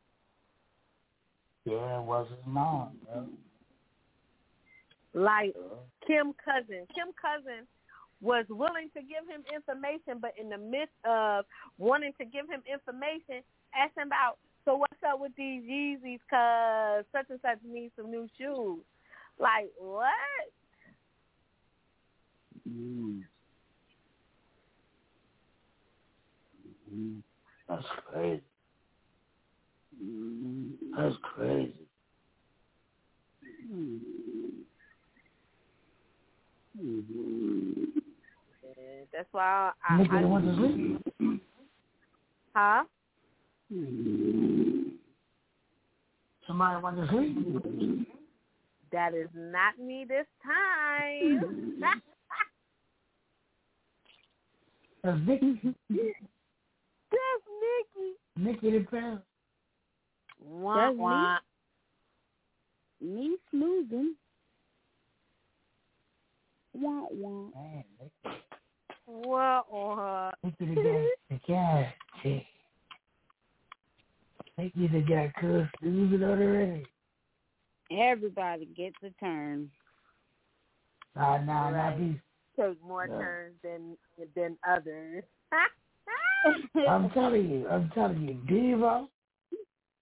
Yeah, it was his mom, bro. Like Kim Cousin. Kim Cousin was willing to give him information, but in the midst of wanting to give him information, asked him about, so what's up with these Yeezys? Cause such and such needs some new shoes. Like what? Mm-hmm. That's crazy. Mm-hmm. That's crazy. Yeah, that's why I, I, Nigga, they went to sleep. huh? Somebody went to sleep. That is not me this time. That's Nikki. That's Nikki. Nicky the Palace. Wah, That's me. wah. Me snoozing. Wah, wah. Man, Wah, wah. Nikki the guy. The guy. shit. Nikki the guy could snooze it the ring. Everybody gets a turn. Nah, nah, nah. Right. These, Take more Yeah. turns than than others. I'm telling you, I'm telling you, Diva.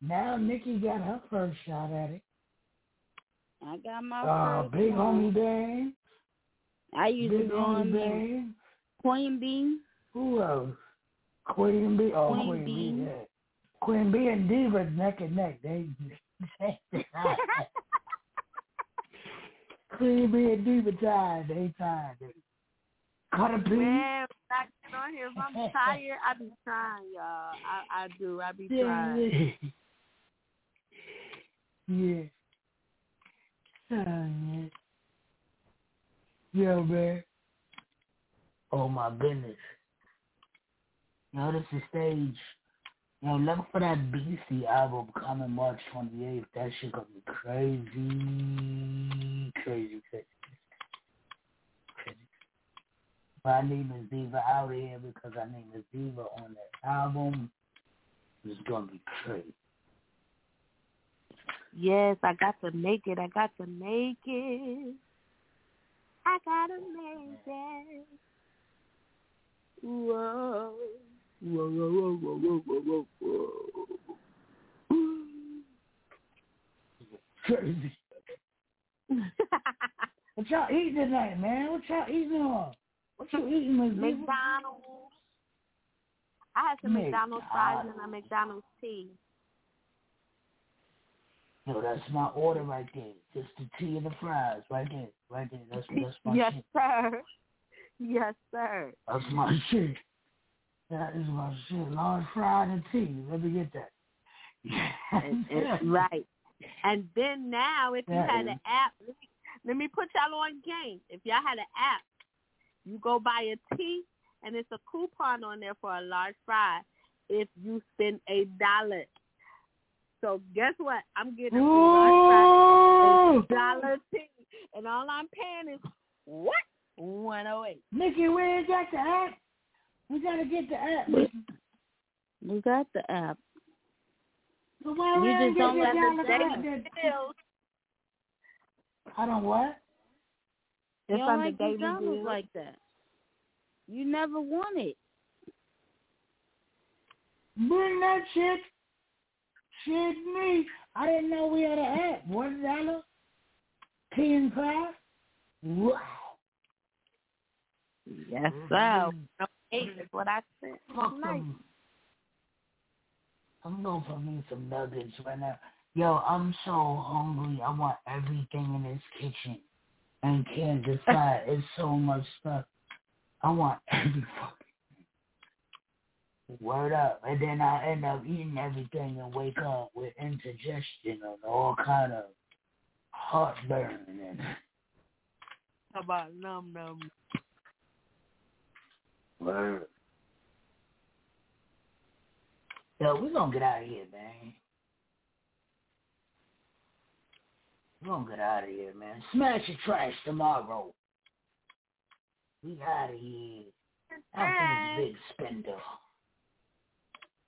Now Nikki got her first shot at it. I got my Uh, first big one. homie Dame. I used Big to go on homie the Dame. Queen Bee. Who else? Queen B. Oh, Queen Queen, Bee. B. Yeah. Queen B and Diva neck and neck. They. Queen And Diva tied. They. Cut a piece. Man, I get on here, if I'm tired, I be trying, y'all. I, I do. I be trying. Yeah. Yeah. Oh, yeah. Man. Oh my goodness. Yo, this is stage. Yo, look for that BC album coming March 28th. That shit gonna be crazy. Crazy, crazy. Crazy. My name is Diva out here because I name is Diva on that album. It's gonna be crazy. Yes, I got to make it. I got to make it. I gotta make it. Whoa. Whoa, whoa, whoa, whoa, whoa, whoa, whoa. Crazy. what y'all eating tonight, man? What y'all eating on? What you eating, Diva? McDonald's. I had some McDonald's fries and a McDonald's tea. Yo, that's my order right there. Just the tea and the fries, right there, right there. That's that's my yes, shit. sir. Yes, sir. That's my shit. That is my shit. Large fried and tea. Let me get that. Right. And then now, if you That had is- an app, let me, let me put y'all on game. If y'all had an app, you go buy a tea, and it's a coupon on there for a large fry if you spend a dollar. So guess what? I'm getting a large fry, and a dollar tea, and all I'm paying is what? One oh eight. Mickey, we ain't got the app. We gotta get the app. We got the app. So why You just don't let down the the daily app then? bills. I don't what? It's you don't under like daily McDonald's bills. like that. You never want it. Bring that shit. Shit me. I didn't know we had an app. One dollar. Tea and pie. Wow. Yes, sir. Mm-hmm. Eight is what I said. Fuck Nice. I'm going for me some nuggets right now. Yo, I'm so hungry. I want everything in this kitchen. And can't decide. it's so much stuff. I want every fucking word up. And then I end up eating everything and wake up with indigestion and all kind of heartburn and How about num num? word. Yo, we're gonna get out of here, man. We're gonna get out of here, man. Smash your trash tomorrow. We out of here. After this big spender.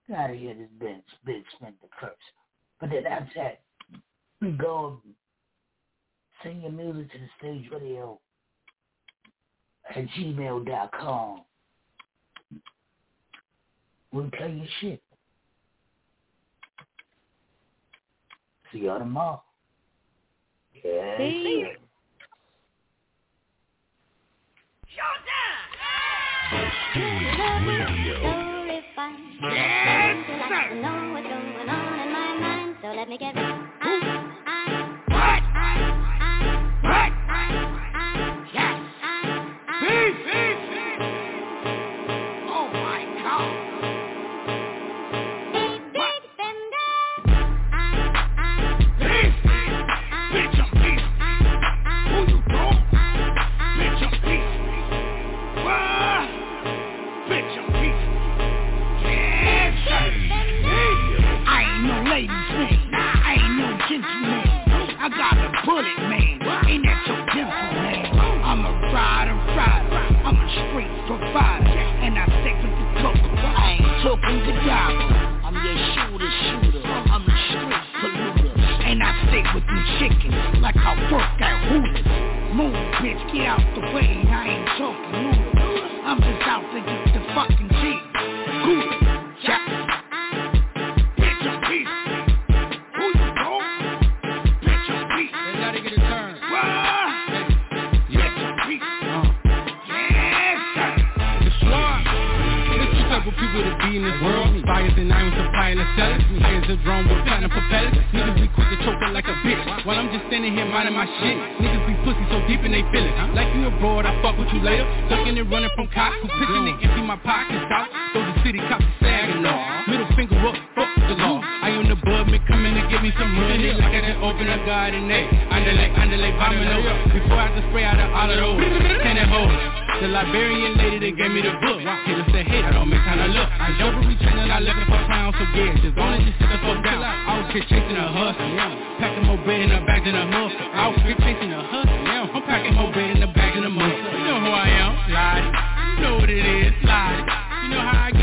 Get out of here, this big, big spender curse. But then after that, we go send your music to the stage radio at gmail.com. We'll play your shit. See y'all tomorrow. Yeah. See you. Yes, sir. Know what's going on in my mind, so let me get right. Ain't no. I got a bullet man. Ain't that your dimple man? I'm a rider, rider. I'm a street provider. And I stick with the cook. I ain't talking to dollar. I'm your shooter, shooter. I'm a street polluter. And I stick with them chickens like I work at Hooters. Move, bitch, get out And irons supplying the sellers. Hires a drone with platinum propellers. Niggas be quick to choke it like a bitch. While I'm just standing here minding my shit. Niggas be pussy so deep in they feelings. Like you abroad, I fuck with you later. Ducking and running from cops who pitching and empty my pockets out. Throw the city cops to sagging off. Middle finger up, fuck the law. I am the bud, man, coming to get me me some money. Like I it, open a garden, eh? Underlay, underlay, vomino. Before I just spray out of all of those. Ten and hold. The Liberian lady that gave me the book. Killer said, hey, I don't make time to look. I jump and retraining, I left it for pounds so. As long as you sit the fuck down. I was just chasing a hustle. Packing more bread in the bag than a hustle. I was just chasing a hustle. I'm packing more bread in the bag than a muscle. You know who I am, Lottie. You know what it is, Lottie. You know how I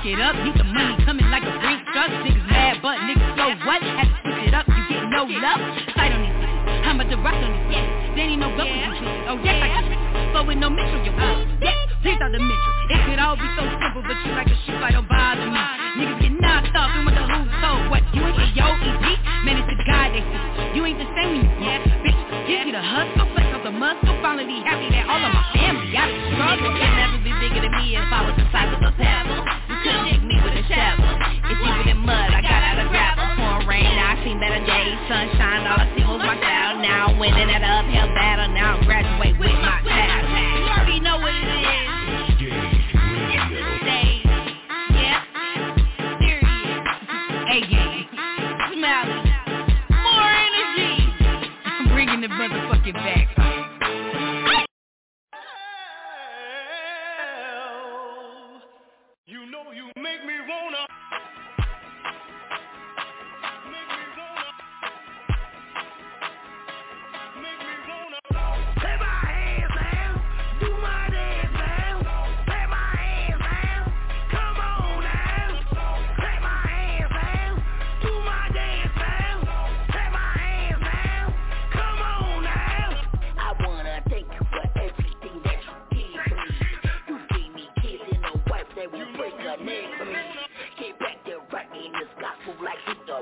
fuck it up. Need the money coming like a brink truck. Niggas mad, but niggas so what? Had to switch it up, you get no love. Fight on these much the rock on these bitches? There ain't no go with you. Oh yes, I got can. Flow with no Mitchell, you bitch. Yes, please out the Mitchell. It could all be so simple, but you like a shoot fight, don't bother me. Niggas get knocked off and with the who's told. What, you ain't get yo EP? Man, it's the guy they see. You ain't the same when you yeah, bitch. Give me the hustle, flex off the muscle. Finally happy that all of my family got it struggle. You'll never be bigger than me if I was the size of a pebble. You couldn't dig me with a shovel. It's deeper than mud, I got out of gravel. Pouring rain, I seen better days. Sunshine, all I see was my style. Now I'm winning at an uphill battle. Now I'm graduate with my title. You already know what it is. Stage. Yeah. Serious. A-game. Smiley. Motherfucking back.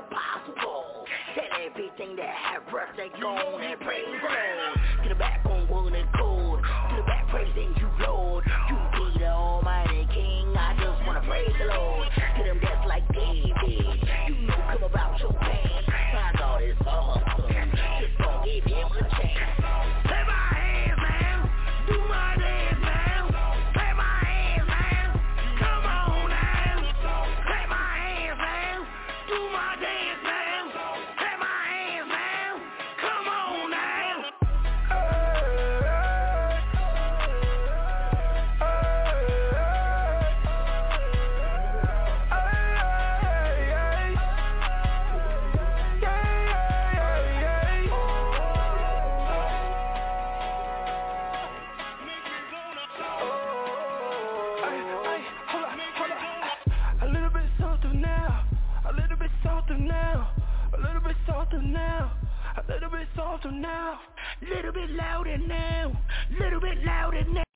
Possible. Tell everything that have breath they gone and praise the Lord. Get it back on one accord. Get it back praising you, Lord. You be the almighty king. I just wanna praise the Lord. A little bit softer now, Little bit louder now, little bit louder now.